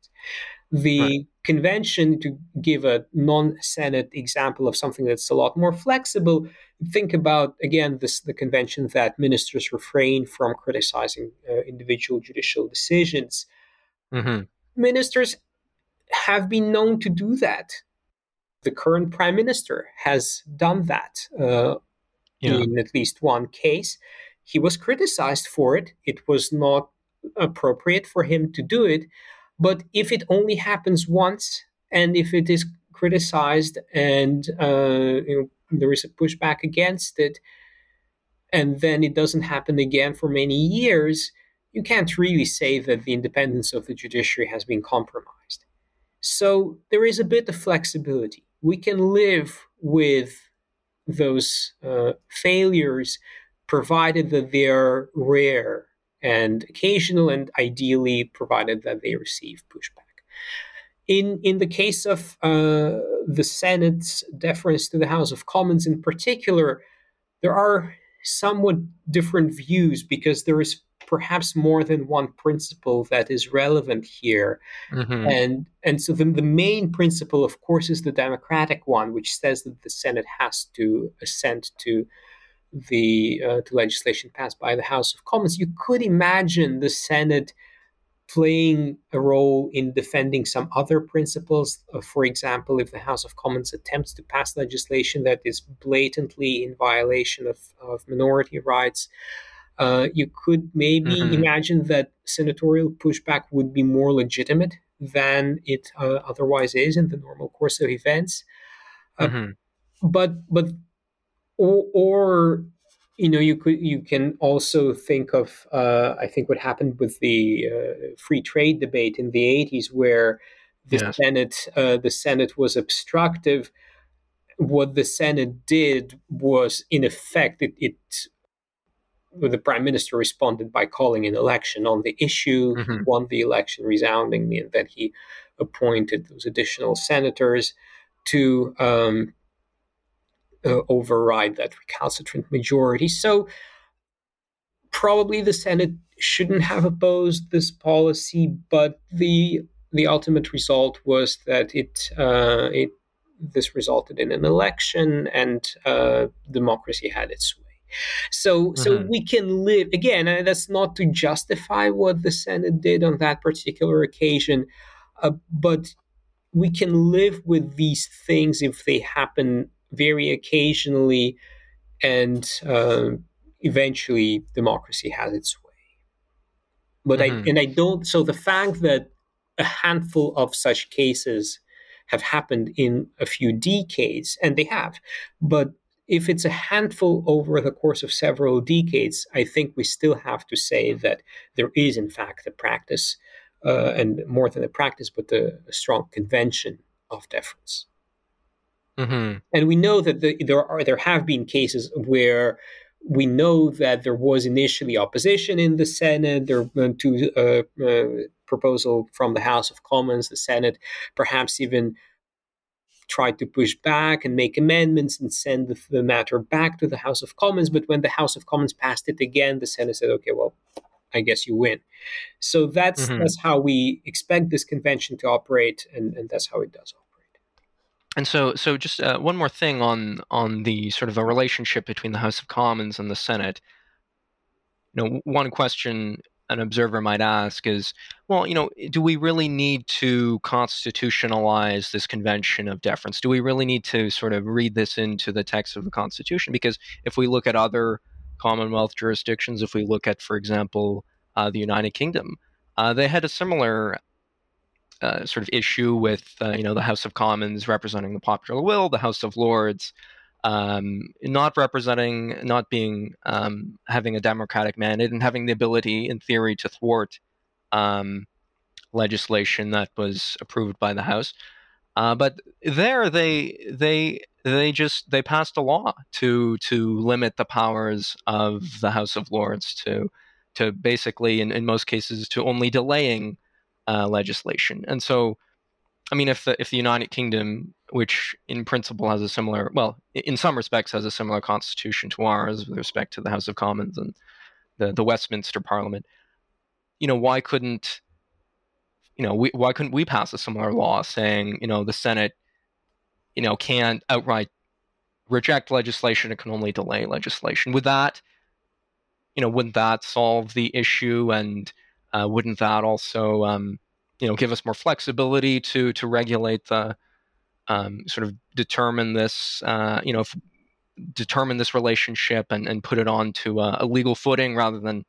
The right. convention, to give a non Senate example of something that's a lot more flexible, think about, again, this, the convention that ministers refrain from criticizing uh, individual judicial decisions. Mm-hmm. Ministers have been known to do that. The current prime minister has done that uh, yeah. in at least one case. He was criticized for it. It was not appropriate for him to do it. But if it only happens once, and if it is criticized, and uh, you know, there is a pushback against it, and then it doesn't happen again for many years, you can't really say that the independence of the judiciary has been compromised. So there is a bit of flexibility. We can live with those uh, failures provided that they are rare and occasional, and ideally provided that they receive pushback. In, in the case of uh, the Senate's deference to the House of Commons in particular, there are somewhat different views because there is perhaps more than one principle that is relevant here. Mm-hmm. And and so the, the main principle, of course, is the democratic one, which says that the Senate has to assent to the uh, to legislation passed by the House of Commons. You could imagine the Senate playing a role in defending some other principles. Uh, for example, if the House of Commons attempts to pass legislation that is blatantly in violation of, of minority rights, uh, you could maybe mm-hmm. imagine that senatorial pushback would be more legitimate than it uh, otherwise is in the normal course of events. Uh, mm-hmm. But but or, or you know you could you can also think of uh, I think what happened with the uh, free trade debate in the 80s where the yes. Senate uh, the Senate was obstructive what the Senate did was in effect it, it the prime minister responded by calling an election on the issue mm-hmm. won the election resoundingly and then he appointed those additional senators to um, uh, override that recalcitrant majority. So probably the Senate shouldn't have opposed this policy, but the the ultimate result was that it uh, it this resulted in an election and uh, democracy had its way. So mm-hmm. so we can live again. Uh, that's not to justify what the Senate did on that particular occasion, uh, but we can live with these things if they happen very occasionally, and uh, eventually democracy has its way. But mm-hmm. I and I don't. So the fact that a handful of such cases have happened in a few decades, and they have, but if it's a handful over the course of several decades, I think we still have to say that there is, in fact, a practice, uh, and more than a practice, but a, a strong convention of deference. Mm-hmm. And we know that the, there are there have been cases where we know that there was initially opposition in the Senate there, to a uh, uh, proposal from the House of Commons. The Senate perhaps even tried to push back and make amendments and send the, the, matter back to the House of Commons. But when the House of Commons passed it again, the Senate said, "Okay, well, I guess you win." So that's mm-hmm. that's how we expect this convention to operate, and, and that's how it does operate. and so, so just uh, one more thing on on the sort of a relationship between the House of Commons and the Senate. You know, one question an observer might ask is, well, you know, do we really need to constitutionalize this convention of deference? Do we really need to sort of read this into the text of the Constitution? Because if we look at other Commonwealth jurisdictions, if we look at, for example, uh, the United Kingdom, uh, they had a similar uh, sort of issue with uh, you know the House of Commons representing the popular will, the House of Lords um, not representing, not being um, having a democratic mandate, and having the ability, in theory, to thwart um, legislation that was approved by the House. Uh, but there, they they they just they passed a law to to limit the powers of the House of Lords to to basically, in, in most cases, to only delaying uh, legislation. And so, I mean, if the if the United Kingdom, which in principle has a similar, well, in some respects has a similar constitution to ours with respect to the House of Commons and the the Westminster Parliament, you know, why couldn't you know, we, why couldn't we pass a similar law saying, you know, the Senate, you know, can't outright reject legislation; it can only delay legislation. Would that, you know, wouldn't that solve the issue and uh, wouldn't that also, um, you know, give us more flexibility to to regulate the um, sort of determine this, uh, you know, if, determine this relationship and, and put it on to a, a, legal footing rather than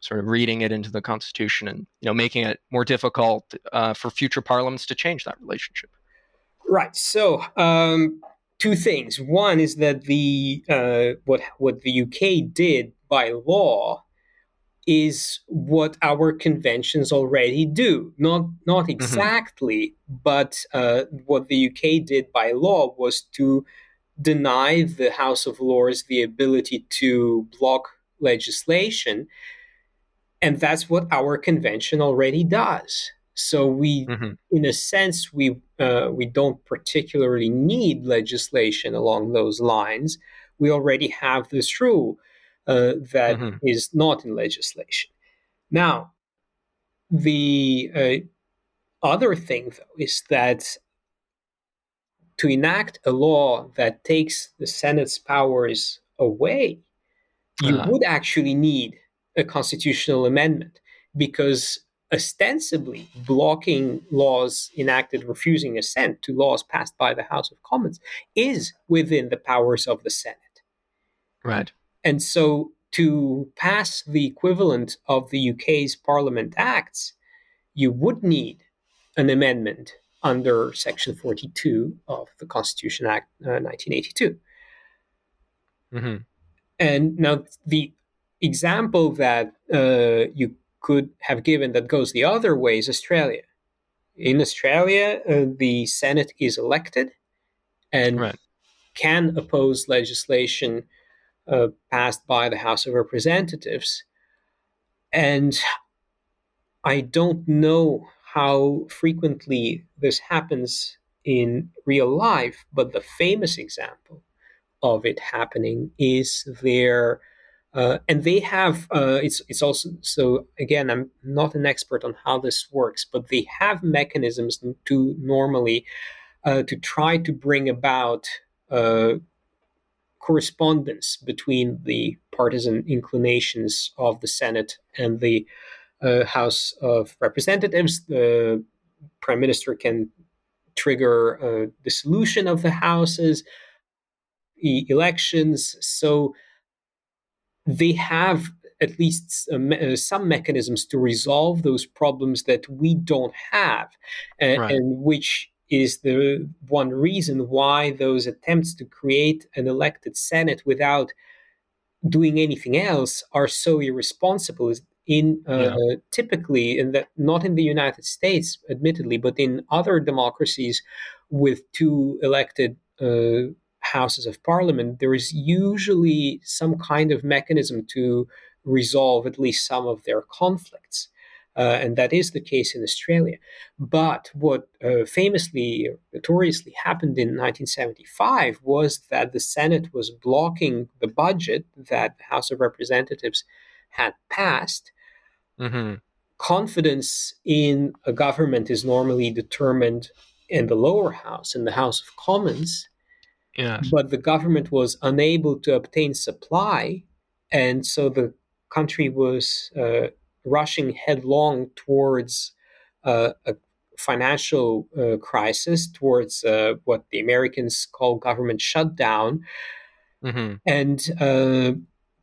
sort of reading it into the Constitution and you know making it more difficult uh, for future parliaments to change that relationship. Right. So. Um, two things. One is that the uh, what what the UK did by law is what our conventions already do. Not not mm-hmm. exactly, mm-hmm. but uh, what the UK did by law was to deny the House of Lords the ability to block legislation, and that's what our convention already does. So we, mm-hmm. in a sense, we uh, we don't particularly need legislation along those lines. We already have this rule uh, that mm-hmm. is not in legislation. Now, the uh, other thing, though, is that to enact a law that takes the Senate's powers away, you uh-huh. would actually need a constitutional amendment because ostensibly blocking laws enacted refusing assent to laws passed by the House of Commons is within the powers of the Senate. Right. And so to pass the equivalent of the UK's Parliament Acts, you would need an amendment under Section 42 of the Constitution Act uh, 1982. Mm-hmm. And now the example that uh, you could have given that goes the other way is Australia. In Australia, uh, the Senate is elected and right. can oppose legislation uh, passed by the House of Representatives. And I don't know how frequently this happens in real life, but the famous example of it happening is their uh, and they have uh, it's it's also so again I'm not an expert on how this works, but they have mechanisms to normally uh, to try to bring about uh, correspondence between the partisan inclinations of the Senate and the uh, House of Representatives. The prime minister can trigger a dissolution of the houses, elections. So they have at least uh, uh, some mechanisms to resolve those problems that we don't have, uh, right. and which is the one reason why those attempts to create an elected Senate without doing anything else are so irresponsible. Is in uh, yeah. typically in the not in the United States, admittedly, but in other democracies with two elected uh, houses of parliament, there is usually some kind of mechanism to resolve at least some of their conflicts. Uh, and that is the case in Australia. But what uh, famously, notoriously happened in 1975 was that the Senate was blocking the budget that the House of Representatives had passed. Mm-hmm. Confidence in a government is normally determined in the lower house, in the House of Commons. Yes. But the government was unable to obtain supply, and so the country was uh, rushing headlong towards uh, a financial uh, crisis, towards uh, what the Americans call government shutdown. Mm-hmm. And uh,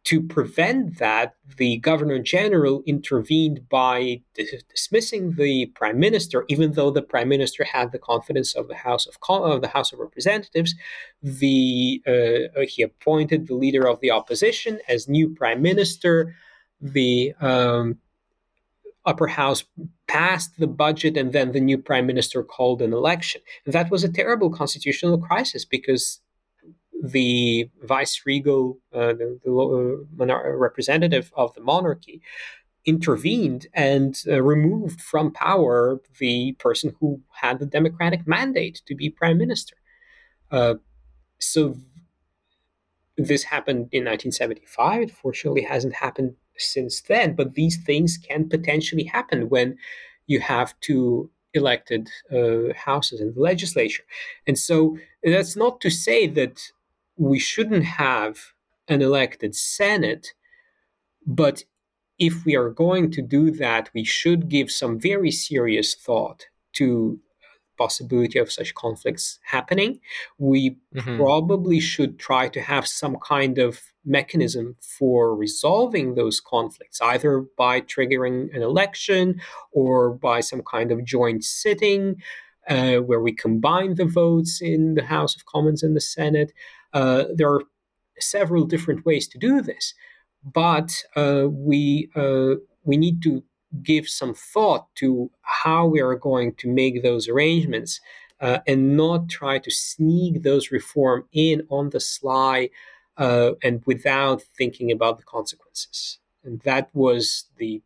to prevent that, the governor general intervened by dismissing the prime minister, even though the prime minister had the confidence of the House of of the House of Representatives. The uh, he appointed the leader of the opposition as new prime minister. The um, upper house passed the budget, and then the new prime minister called an election. And that was a terrible constitutional crisis because the vice regal, uh, the, the uh, representative of the monarchy, intervened and uh, removed from power the person who had the democratic mandate to be prime minister. Uh, so this happened in 1975. It fortunately hasn't happened since then, but these things can potentially happen when you have two elected uh, houses in the legislature. And so that's not to say that we shouldn't have an elected Senate, but if we are going to do that, we should give some very serious thought to possibility of such conflicts happening. We mm-hmm. probably should try to have some kind of mechanism for resolving those conflicts, either by triggering an election or by some kind of joint sitting uh, where we combine the votes in the House of Commons and the Senate. Uh, there are several different ways to do this, but uh, we uh, we need to give some thought to how we are going to make those arrangements uh, and not try to sneak those reform in on the sly uh, and without thinking about the consequences. And that was the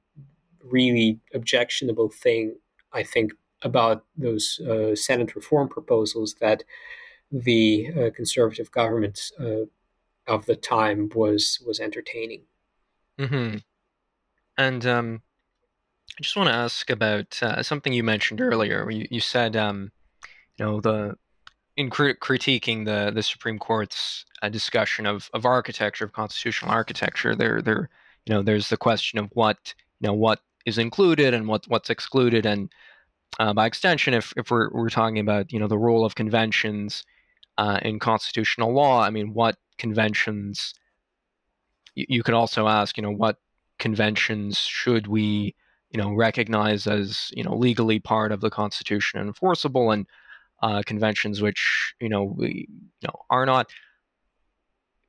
really objectionable thing, I think, about those uh, Senate reform proposals that the uh, conservative government uh, of the time was was entertaining. Mm-hmm. And um, I just want to ask about uh, something you mentioned earlier. You, you said, um, you know, the in crit- critiquing the the Supreme Court's uh, discussion of of architecture, of constitutional architecture, there there you know there's the question of what you know what is included and what what's excluded, and uh, by extension, if if we're we're talking about you know the role of conventions uh, in constitutional law, I mean, what conventions? You, you could also ask, you know, what conventions should we you know recognize as you know legally part of the Constitution and enforceable, and uh, conventions which you know we you know are not.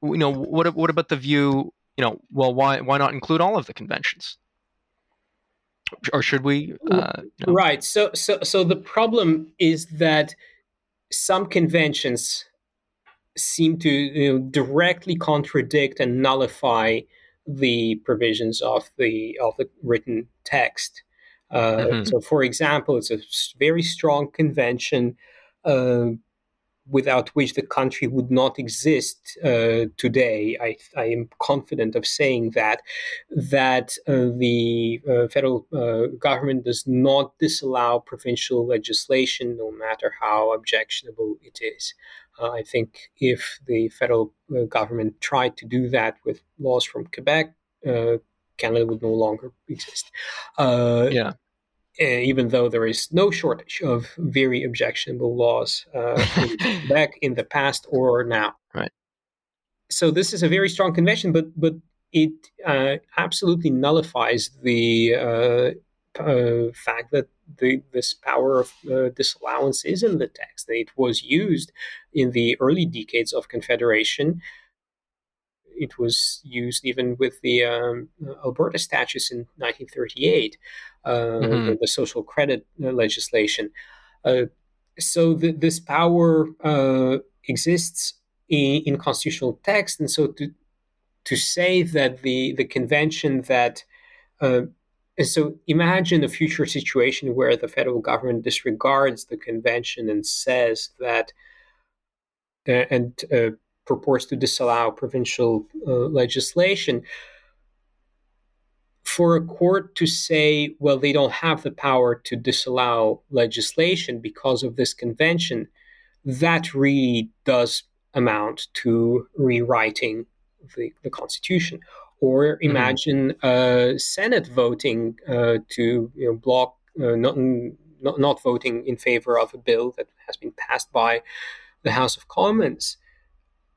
You know what? What about the view? You know, well, why why not include all of the conventions? Or should we? Uh, you know? Right. So so so the problem is that some conventions seem to you know, directly contradict and nullify the provisions of the of the written text. Uh, mm-hmm. So, for example, it's a very strong convention uh, without which the country would not exist uh, today. I, I, am confident of saying that that uh, the uh, federal uh, government does not disallow provincial legislation, no matter how objectionable it is. Uh, I think if the federal government tried to do that with laws from Quebec, Canada would no longer exist. yeah. Uh, even though there is no shortage of very objectionable laws uh, back in the past or now. Right. So this is a very strong convention, but but it uh, absolutely nullifies the uh, uh, fact that the, this power of uh, disallowance is in the text. It was used in the early decades of Confederation it was used even with the um, Alberta statutes in 1938, uh, mm-hmm. the, social credit uh, legislation. Uh, so the, this power uh, exists in, in, constitutional text, and so to to say that the the convention that uh, so imagine a future situation where the federal government disregards the convention and says that uh, and purports to disallow provincial uh, legislation, for a court to say, well, they don't have the power to disallow legislation because of this convention, that really does amount to rewriting the, the Constitution. Or mm-hmm. imagine mm-hmm. a Senate voting uh, to you know, block, uh, not, not, not voting in favor of a bill that has been passed by the House of Commons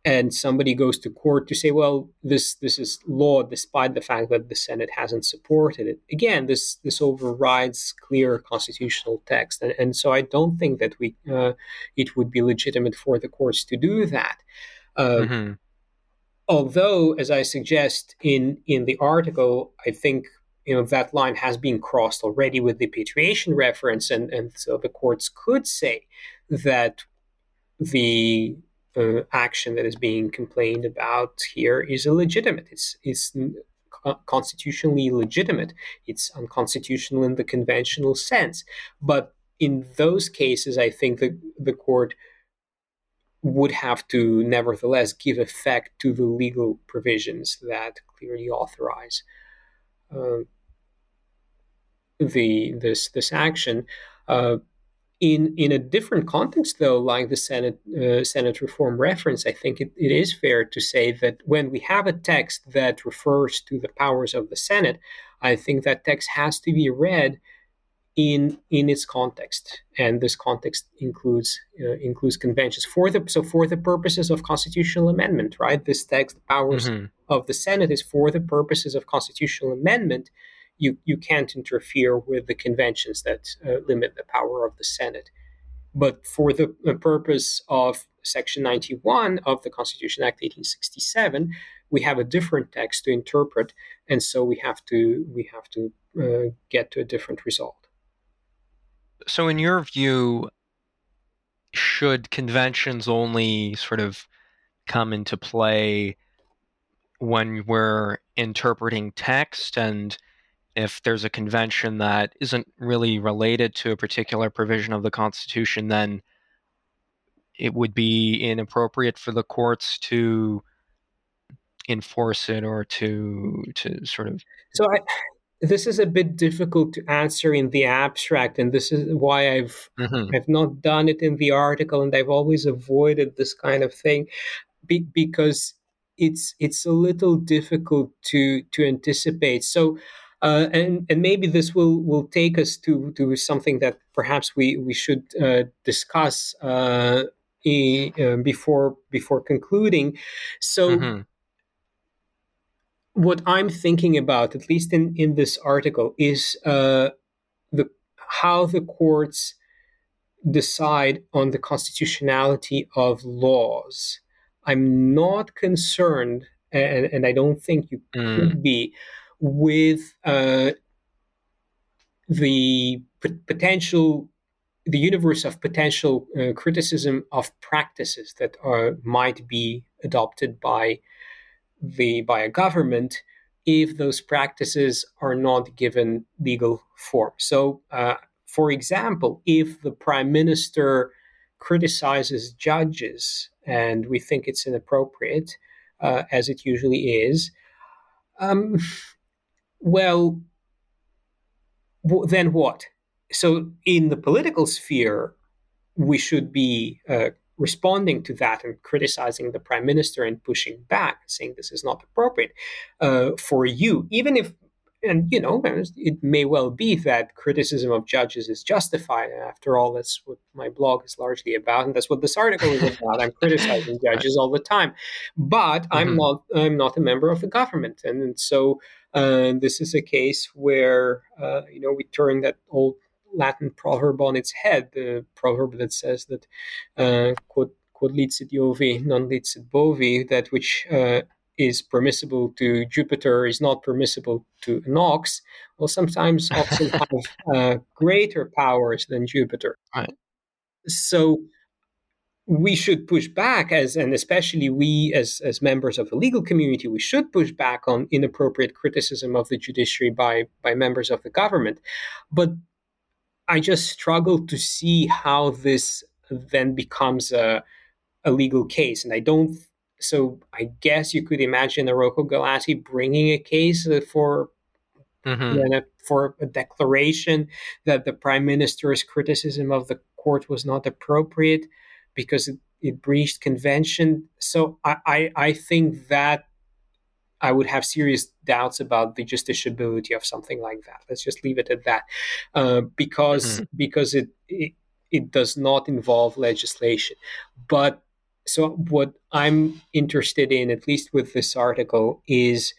and somebody goes to court to say, well, this this is law, despite the fact that the Senate hasn't supported it. Again, this this overrides clear constitutional text, and, and so I don't think that we uh, it would be legitimate for the courts to do that. Uh, mm-hmm. Although, as I suggest in in the article, I think you know that line has been crossed already with the patriation reference, and and so the courts could say that the uh, action that is being complained about here is illegitimate. It's it's constitutionally legitimate. It's unconstitutional in the conventional sense. But in those cases, I think the the court would have to nevertheless give effect to the legal provisions that clearly authorize uh, the this this action. Uh, in in a different context, though, like the Senate uh, Senate reform reference, I think it, it is fair to say that when we have a text that refers to the powers of the Senate, I think that text has to be read in in its context, and this context includes uh, includes conventions for the so for the purposes of constitutional amendment, right? This text, powers mm-hmm. of the Senate, is for the purposes of constitutional amendment you, you can't interfere with the conventions that uh, limit the power of the Senate. But for the, purpose of Section 91 of the Constitution Act 1867, we have a different text to interpret, and so we have to we have to uh, get to a different result. So, in your view, should conventions only sort of come into play when we're interpreting text and if there's a convention that isn't really related to a particular provision of the Constitution, then it would be inappropriate for the courts to enforce it or to to sort of so I this is a bit difficult to answer in the abstract, and this is why I've mm-hmm. I've not done it in the article, and I've always avoided this kind of thing, be, because it's it's a little difficult to to anticipate. So. Uh, and and maybe this will will take us to to something that perhaps we we should uh, discuss uh, uh before before concluding. So mm-hmm what I'm thinking about, at least in, in this article, is uh, the how the courts decide on the constitutionality of laws. I'm not concerned, and, and I don't think you mm. could be, with uh, the p- potential, the universe of potential uh, criticism of practices that are, might be adopted by the by a government if those practices are not given legal form. So, uh, for example, if the prime minister criticizes judges and we think it's inappropriate, uh, as it usually is, um, well, w- then what? So, in the political sphere, we should be uh, responding to that and criticizing the prime minister and pushing back, saying this is not appropriate uh, for you, even if. And you know, it may well be that criticism of judges is justified. And after all, that's what my blog is largely about, and that's what this article is about. I'm criticizing judges all the time, but mm-hmm. I'm not. I'm not a member of the government, and, and so uh, this is a case where uh, you know we turn that old Latin proverb on its head, the proverb that says that uh, quod, quod licet Jovi, non licet bovi, that which uh, is permissible to Jupiter is not permissible to an ox. Well, sometimes oxen have uh, greater powers than Jupiter. Right. So we should push back as and especially we as as members of the legal community we should push back on inappropriate criticism of the judiciary by by members of the government but I just struggle to see how this then becomes a, a legal case. And I don't, so I guess you could imagine the Rocco Galati bringing a case for. Mm-hmm. for a declaration that the prime minister's criticism of the court was not appropriate because it, it breached convention. So I, I, I think that I would have serious doubts about the justiciability of something like that. Let's just leave it at that, uh, because mm-hmm. because it, it it does not involve legislation. But so what I'm interested in, at least with this article, is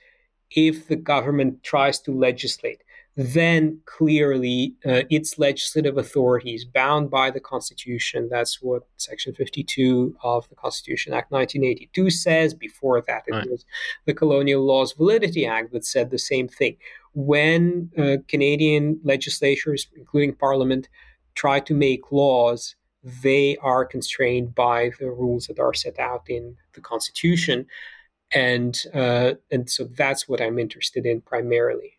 if the government tries to legislate then clearly uh, its legislative authority is bound by the Constitution. That's what Section 52 of the Constitution Act 1982 says. Before that, it right. was the Colonial Laws Validity Act that said the same thing. When uh, Canadian legislatures, including Parliament, try to make laws, they are constrained by the rules that are set out in the Constitution. And, uh, and so that's what I'm interested in primarily.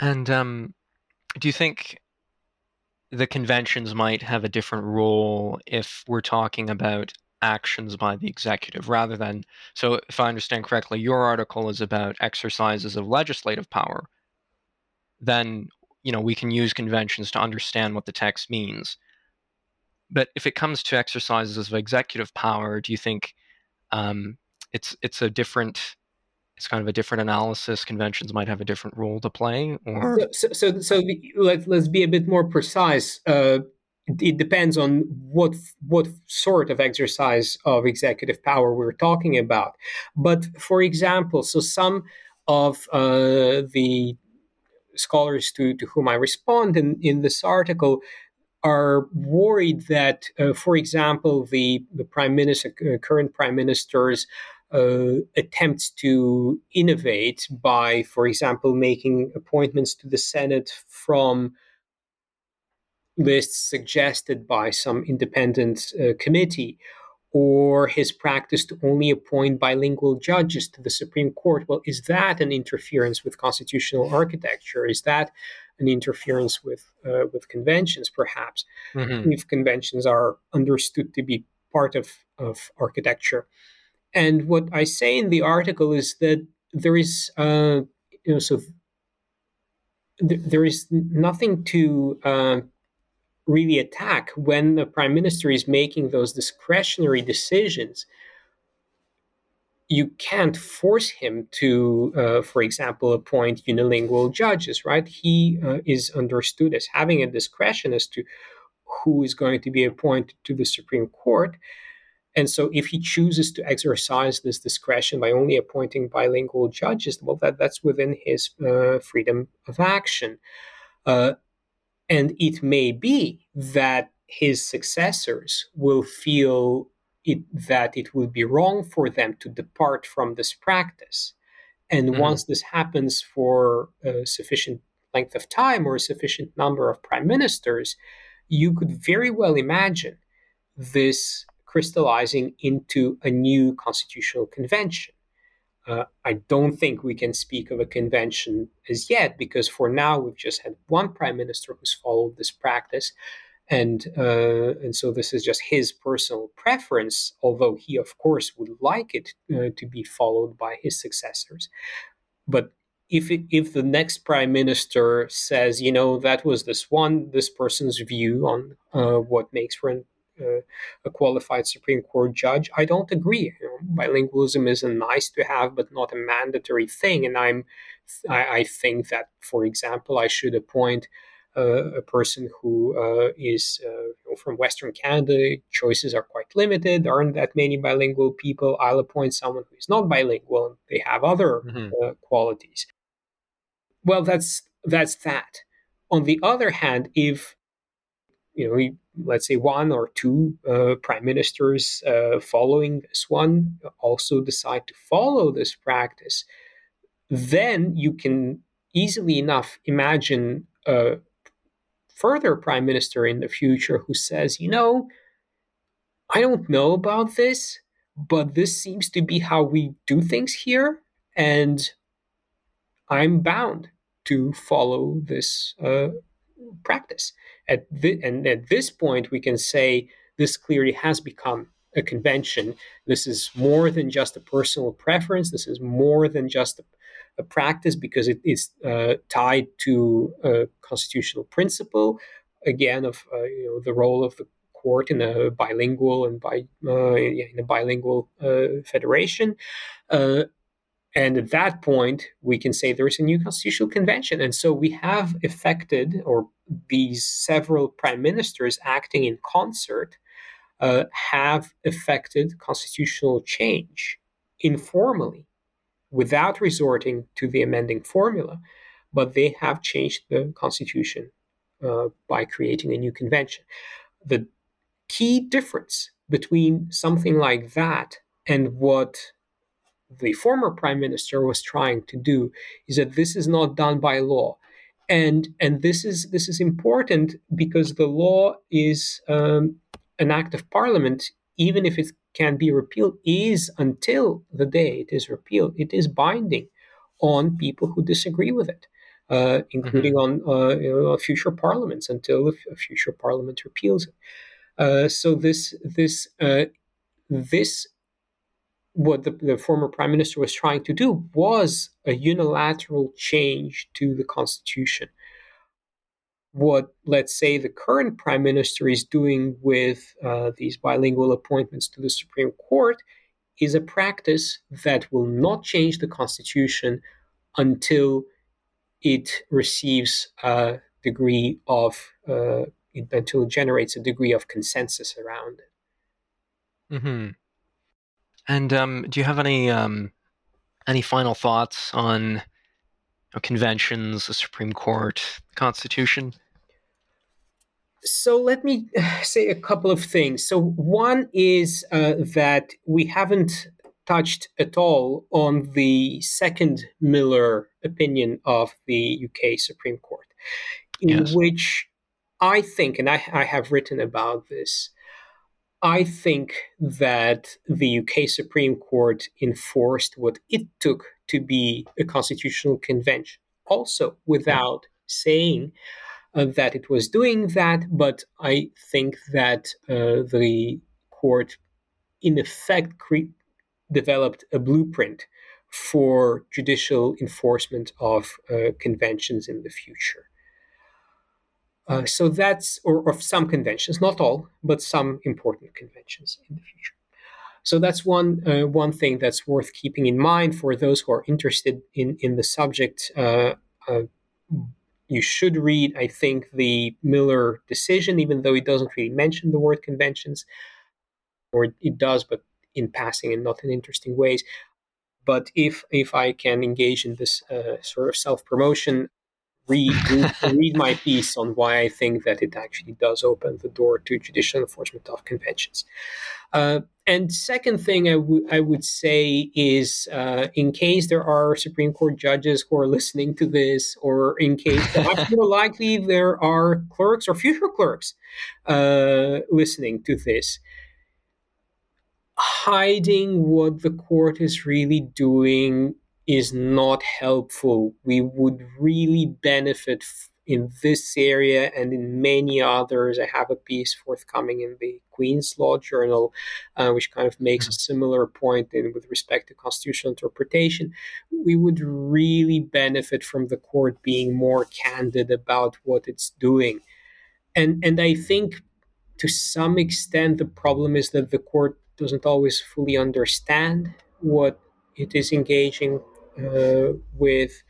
And um, do you think the conventions might have a different role if we're talking about actions by the executive rather than so if i understand correctly your article is about exercises of legislative power then you know we can use conventions to understand what the text means but if it comes to exercises of executive power do you think um, it's it's a different it's kind of a different analysis. Conventions might have a different role to play. Or so, so, so let, let's be a bit more precise. Uh, it depends on what what sort of exercise of executive power we're talking about. But for example, so some of uh, the scholars to, to whom I respond in, in this article are worried that, uh, for example, the, the prime minister, uh, current prime ministers uh, attempts to innovate by, for example, making appointments to the Senate from lists suggested by some independent uh, committee, or his practice to only appoint bilingual judges to the Supreme Court. Well, is that an interference with constitutional architecture? Is that an interference with uh, with conventions, perhaps, mm-hmm. if conventions are understood to be part of, of architecture? And what I say in the article is that there is, uh, you know, so th- there is nothing to uh, really attack when the prime minister is making those discretionary decisions. You can't force him to, uh, for example, appoint unilingual judges, right? He uh, is understood as having a discretion as to who is going to be appointed to the Supreme Court. And so, if he chooses to exercise this discretion by only appointing bilingual judges, well, that, that's within his uh, freedom of action. Uh, and it may be that his successors will feel it, that it would be wrong for them to depart from this practice. And mm-hmm. once this happens for a sufficient length of time or a sufficient number of prime ministers, you could very well imagine this crystallizing into a new constitutional convention. Uh, I don't think we can speak of a convention as yet because for now we've just had one prime minister who's followed this practice, and uh, and so this is just his personal preference. Although he, of course, would like it uh, to be followed by his successors, but if it, if the next prime minister says, you know, that was this one this person's view on uh, what makes for an uh, a qualified Supreme Court judge. I don't agree. You know, bilingualism is a nice to have, but not a mandatory thing. And I'm, I, I think that, for example, I should appoint a person who uh, is uh, you know, from Western Canada. Choices are quite limited. There aren't that many bilingual people. I'll appoint someone who is not bilingual. And they have other mm-hmm. Uh, qualities. Well, that's that's that. On the other hand, if you know let's say one or two uh, prime ministers uh, following this one also decide to follow this practice, then you can easily enough imagine a further prime minister in the future who says, you know, I don't know about this, but this seems to be how we do things here, and I'm bound to follow this uh, practice. At the, and at this point, we can say this clearly has become a convention. This is more than just a personal preference. This is more than just a, a practice because it is uh, tied to a constitutional principle, again, of uh, you know, the role of the court in a bilingual and by uh, in a bilingual uh, federation. Uh, and at that point, we can say there is a new constitutional convention. And so we have effected, or these several prime ministers acting in concert, uh, have effected constitutional change informally without resorting to the amending formula. But they have changed the constitution uh, by creating a new convention. The key difference between something like that and what the former prime minister was trying to do is that this is not done by law and and this is this is important because the law is um, an act of parliament even if it can be repealed is until the day it is repealed it is binding on people who disagree with it uh, including mm-hmm. on uh, you know, future parliaments until a future parliament repeals it uh, so this this uh, this what the, the, former prime minister was trying to do was a unilateral change to the constitution. What, let's say, the current prime minister is doing with uh, these bilingual appointments to the Supreme Court is a practice that will not change the constitution until it receives a degree of, uh, until it generates a degree of consensus around it. Mm-hmm. And um, do you have any um, any final thoughts on know, conventions, the Supreme Court, the Constitution? So let me say a couple of things. So one is uh, that we haven't touched at all on the second Miller opinion of the UK Supreme Court, in yes. which I think, and I, I have written about this, I think that the UK Supreme Court enforced what it took to be a constitutional convention, also without saying uh, that it was doing that. But I think that uh, the court, in effect, cre- developed a blueprint for judicial enforcement of uh, conventions in the future. Uh, so that's, or of some conventions, not all, but some important conventions in the future. So that's one uh, one thing that's worth keeping in mind for those who are interested in in the subject. Uh, uh, you should read, I think, the Miller decision, even though it doesn't really mention the word conventions, or it does, but in passing and not in interesting ways. But if if I can engage in this uh, sort of self promotion, read, read, my piece on why I think that it actually does open the door to judicial enforcement of conventions. Uh, and second thing I, w- I would say is, uh, in case there are Supreme Court judges who are listening to this, or in case more likely there are clerks or future clerks uh, listening to this, hiding what the court is really doing is not helpful. We would really benefit in this area and in many others. I have a piece forthcoming in the Queen's Law Journal, uh, which kind of makes a mm-hmm. similar point in, with respect to constitutional interpretation. We would really benefit from the court being more candid about what it's doing. And, and I think to some extent, the problem is that the court doesn't always fully understand what it is engaging uh, with,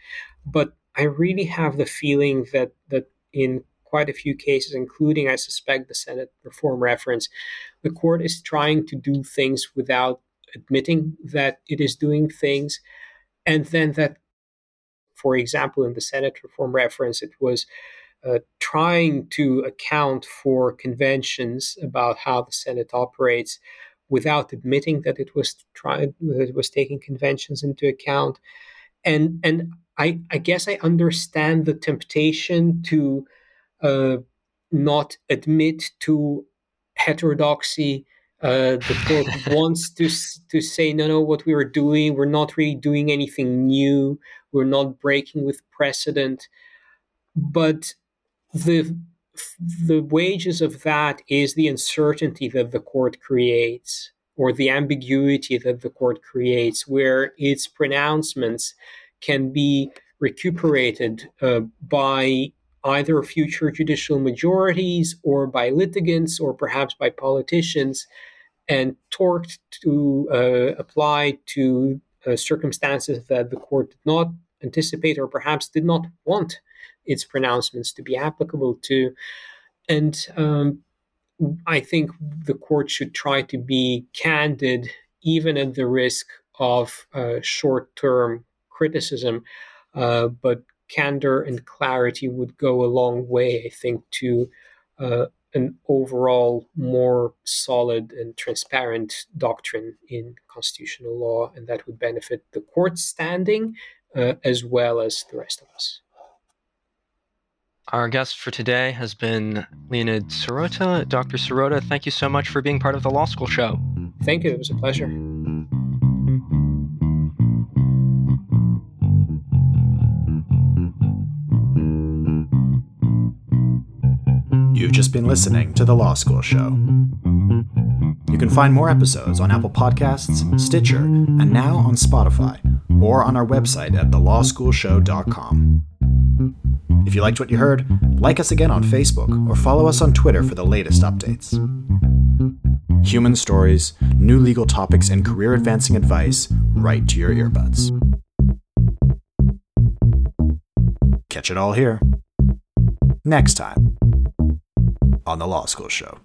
but I really have the feeling that that in quite a few cases, including I suspect the Senate reform reference, the court is trying to do things without admitting that it is doing things, and then that, for example, in the Senate reform reference, it was. Uh, trying to account for conventions about how the Senate operates without admitting that it was trying that it was taking conventions into account. And and i i guess i understand the temptation to uh, not admit to heterodoxy uh, the court wants to to say no no what we are doing we're not really doing anything new. We're not breaking with precedent. But the the wages of that is the uncertainty that the court creates or the ambiguity that the court creates, where its pronouncements can be recuperated uh, by either future judicial majorities or by litigants or perhaps by politicians and torqued to uh, apply to uh, circumstances that the court did not anticipate or perhaps did not want its pronouncements to be applicable to. And um, I think the court should try to be candid, even at the risk of uh, short term criticism. Uh, but candor and clarity would go a long way, I think, to uh, an overall more solid and transparent doctrine in constitutional law, and that would benefit the court's standing uh, as well as the rest of us. Our guest for today has been Leonid Sirota. Dr. Sirota, thank you so much for being part of the Law School Show. Thank you. It was a pleasure. You've just been listening to The Law School Show. You can find more episodes on Apple Podcasts, Stitcher, and now on Spotify, or on our website at thelawschoolshow.com. If you liked what you heard, like us again on Facebook or follow us on Twitter for the latest updates. Human stories, new legal topics, and career advancing advice right to your earbuds. Catch it all here. Next time on The Law School Show.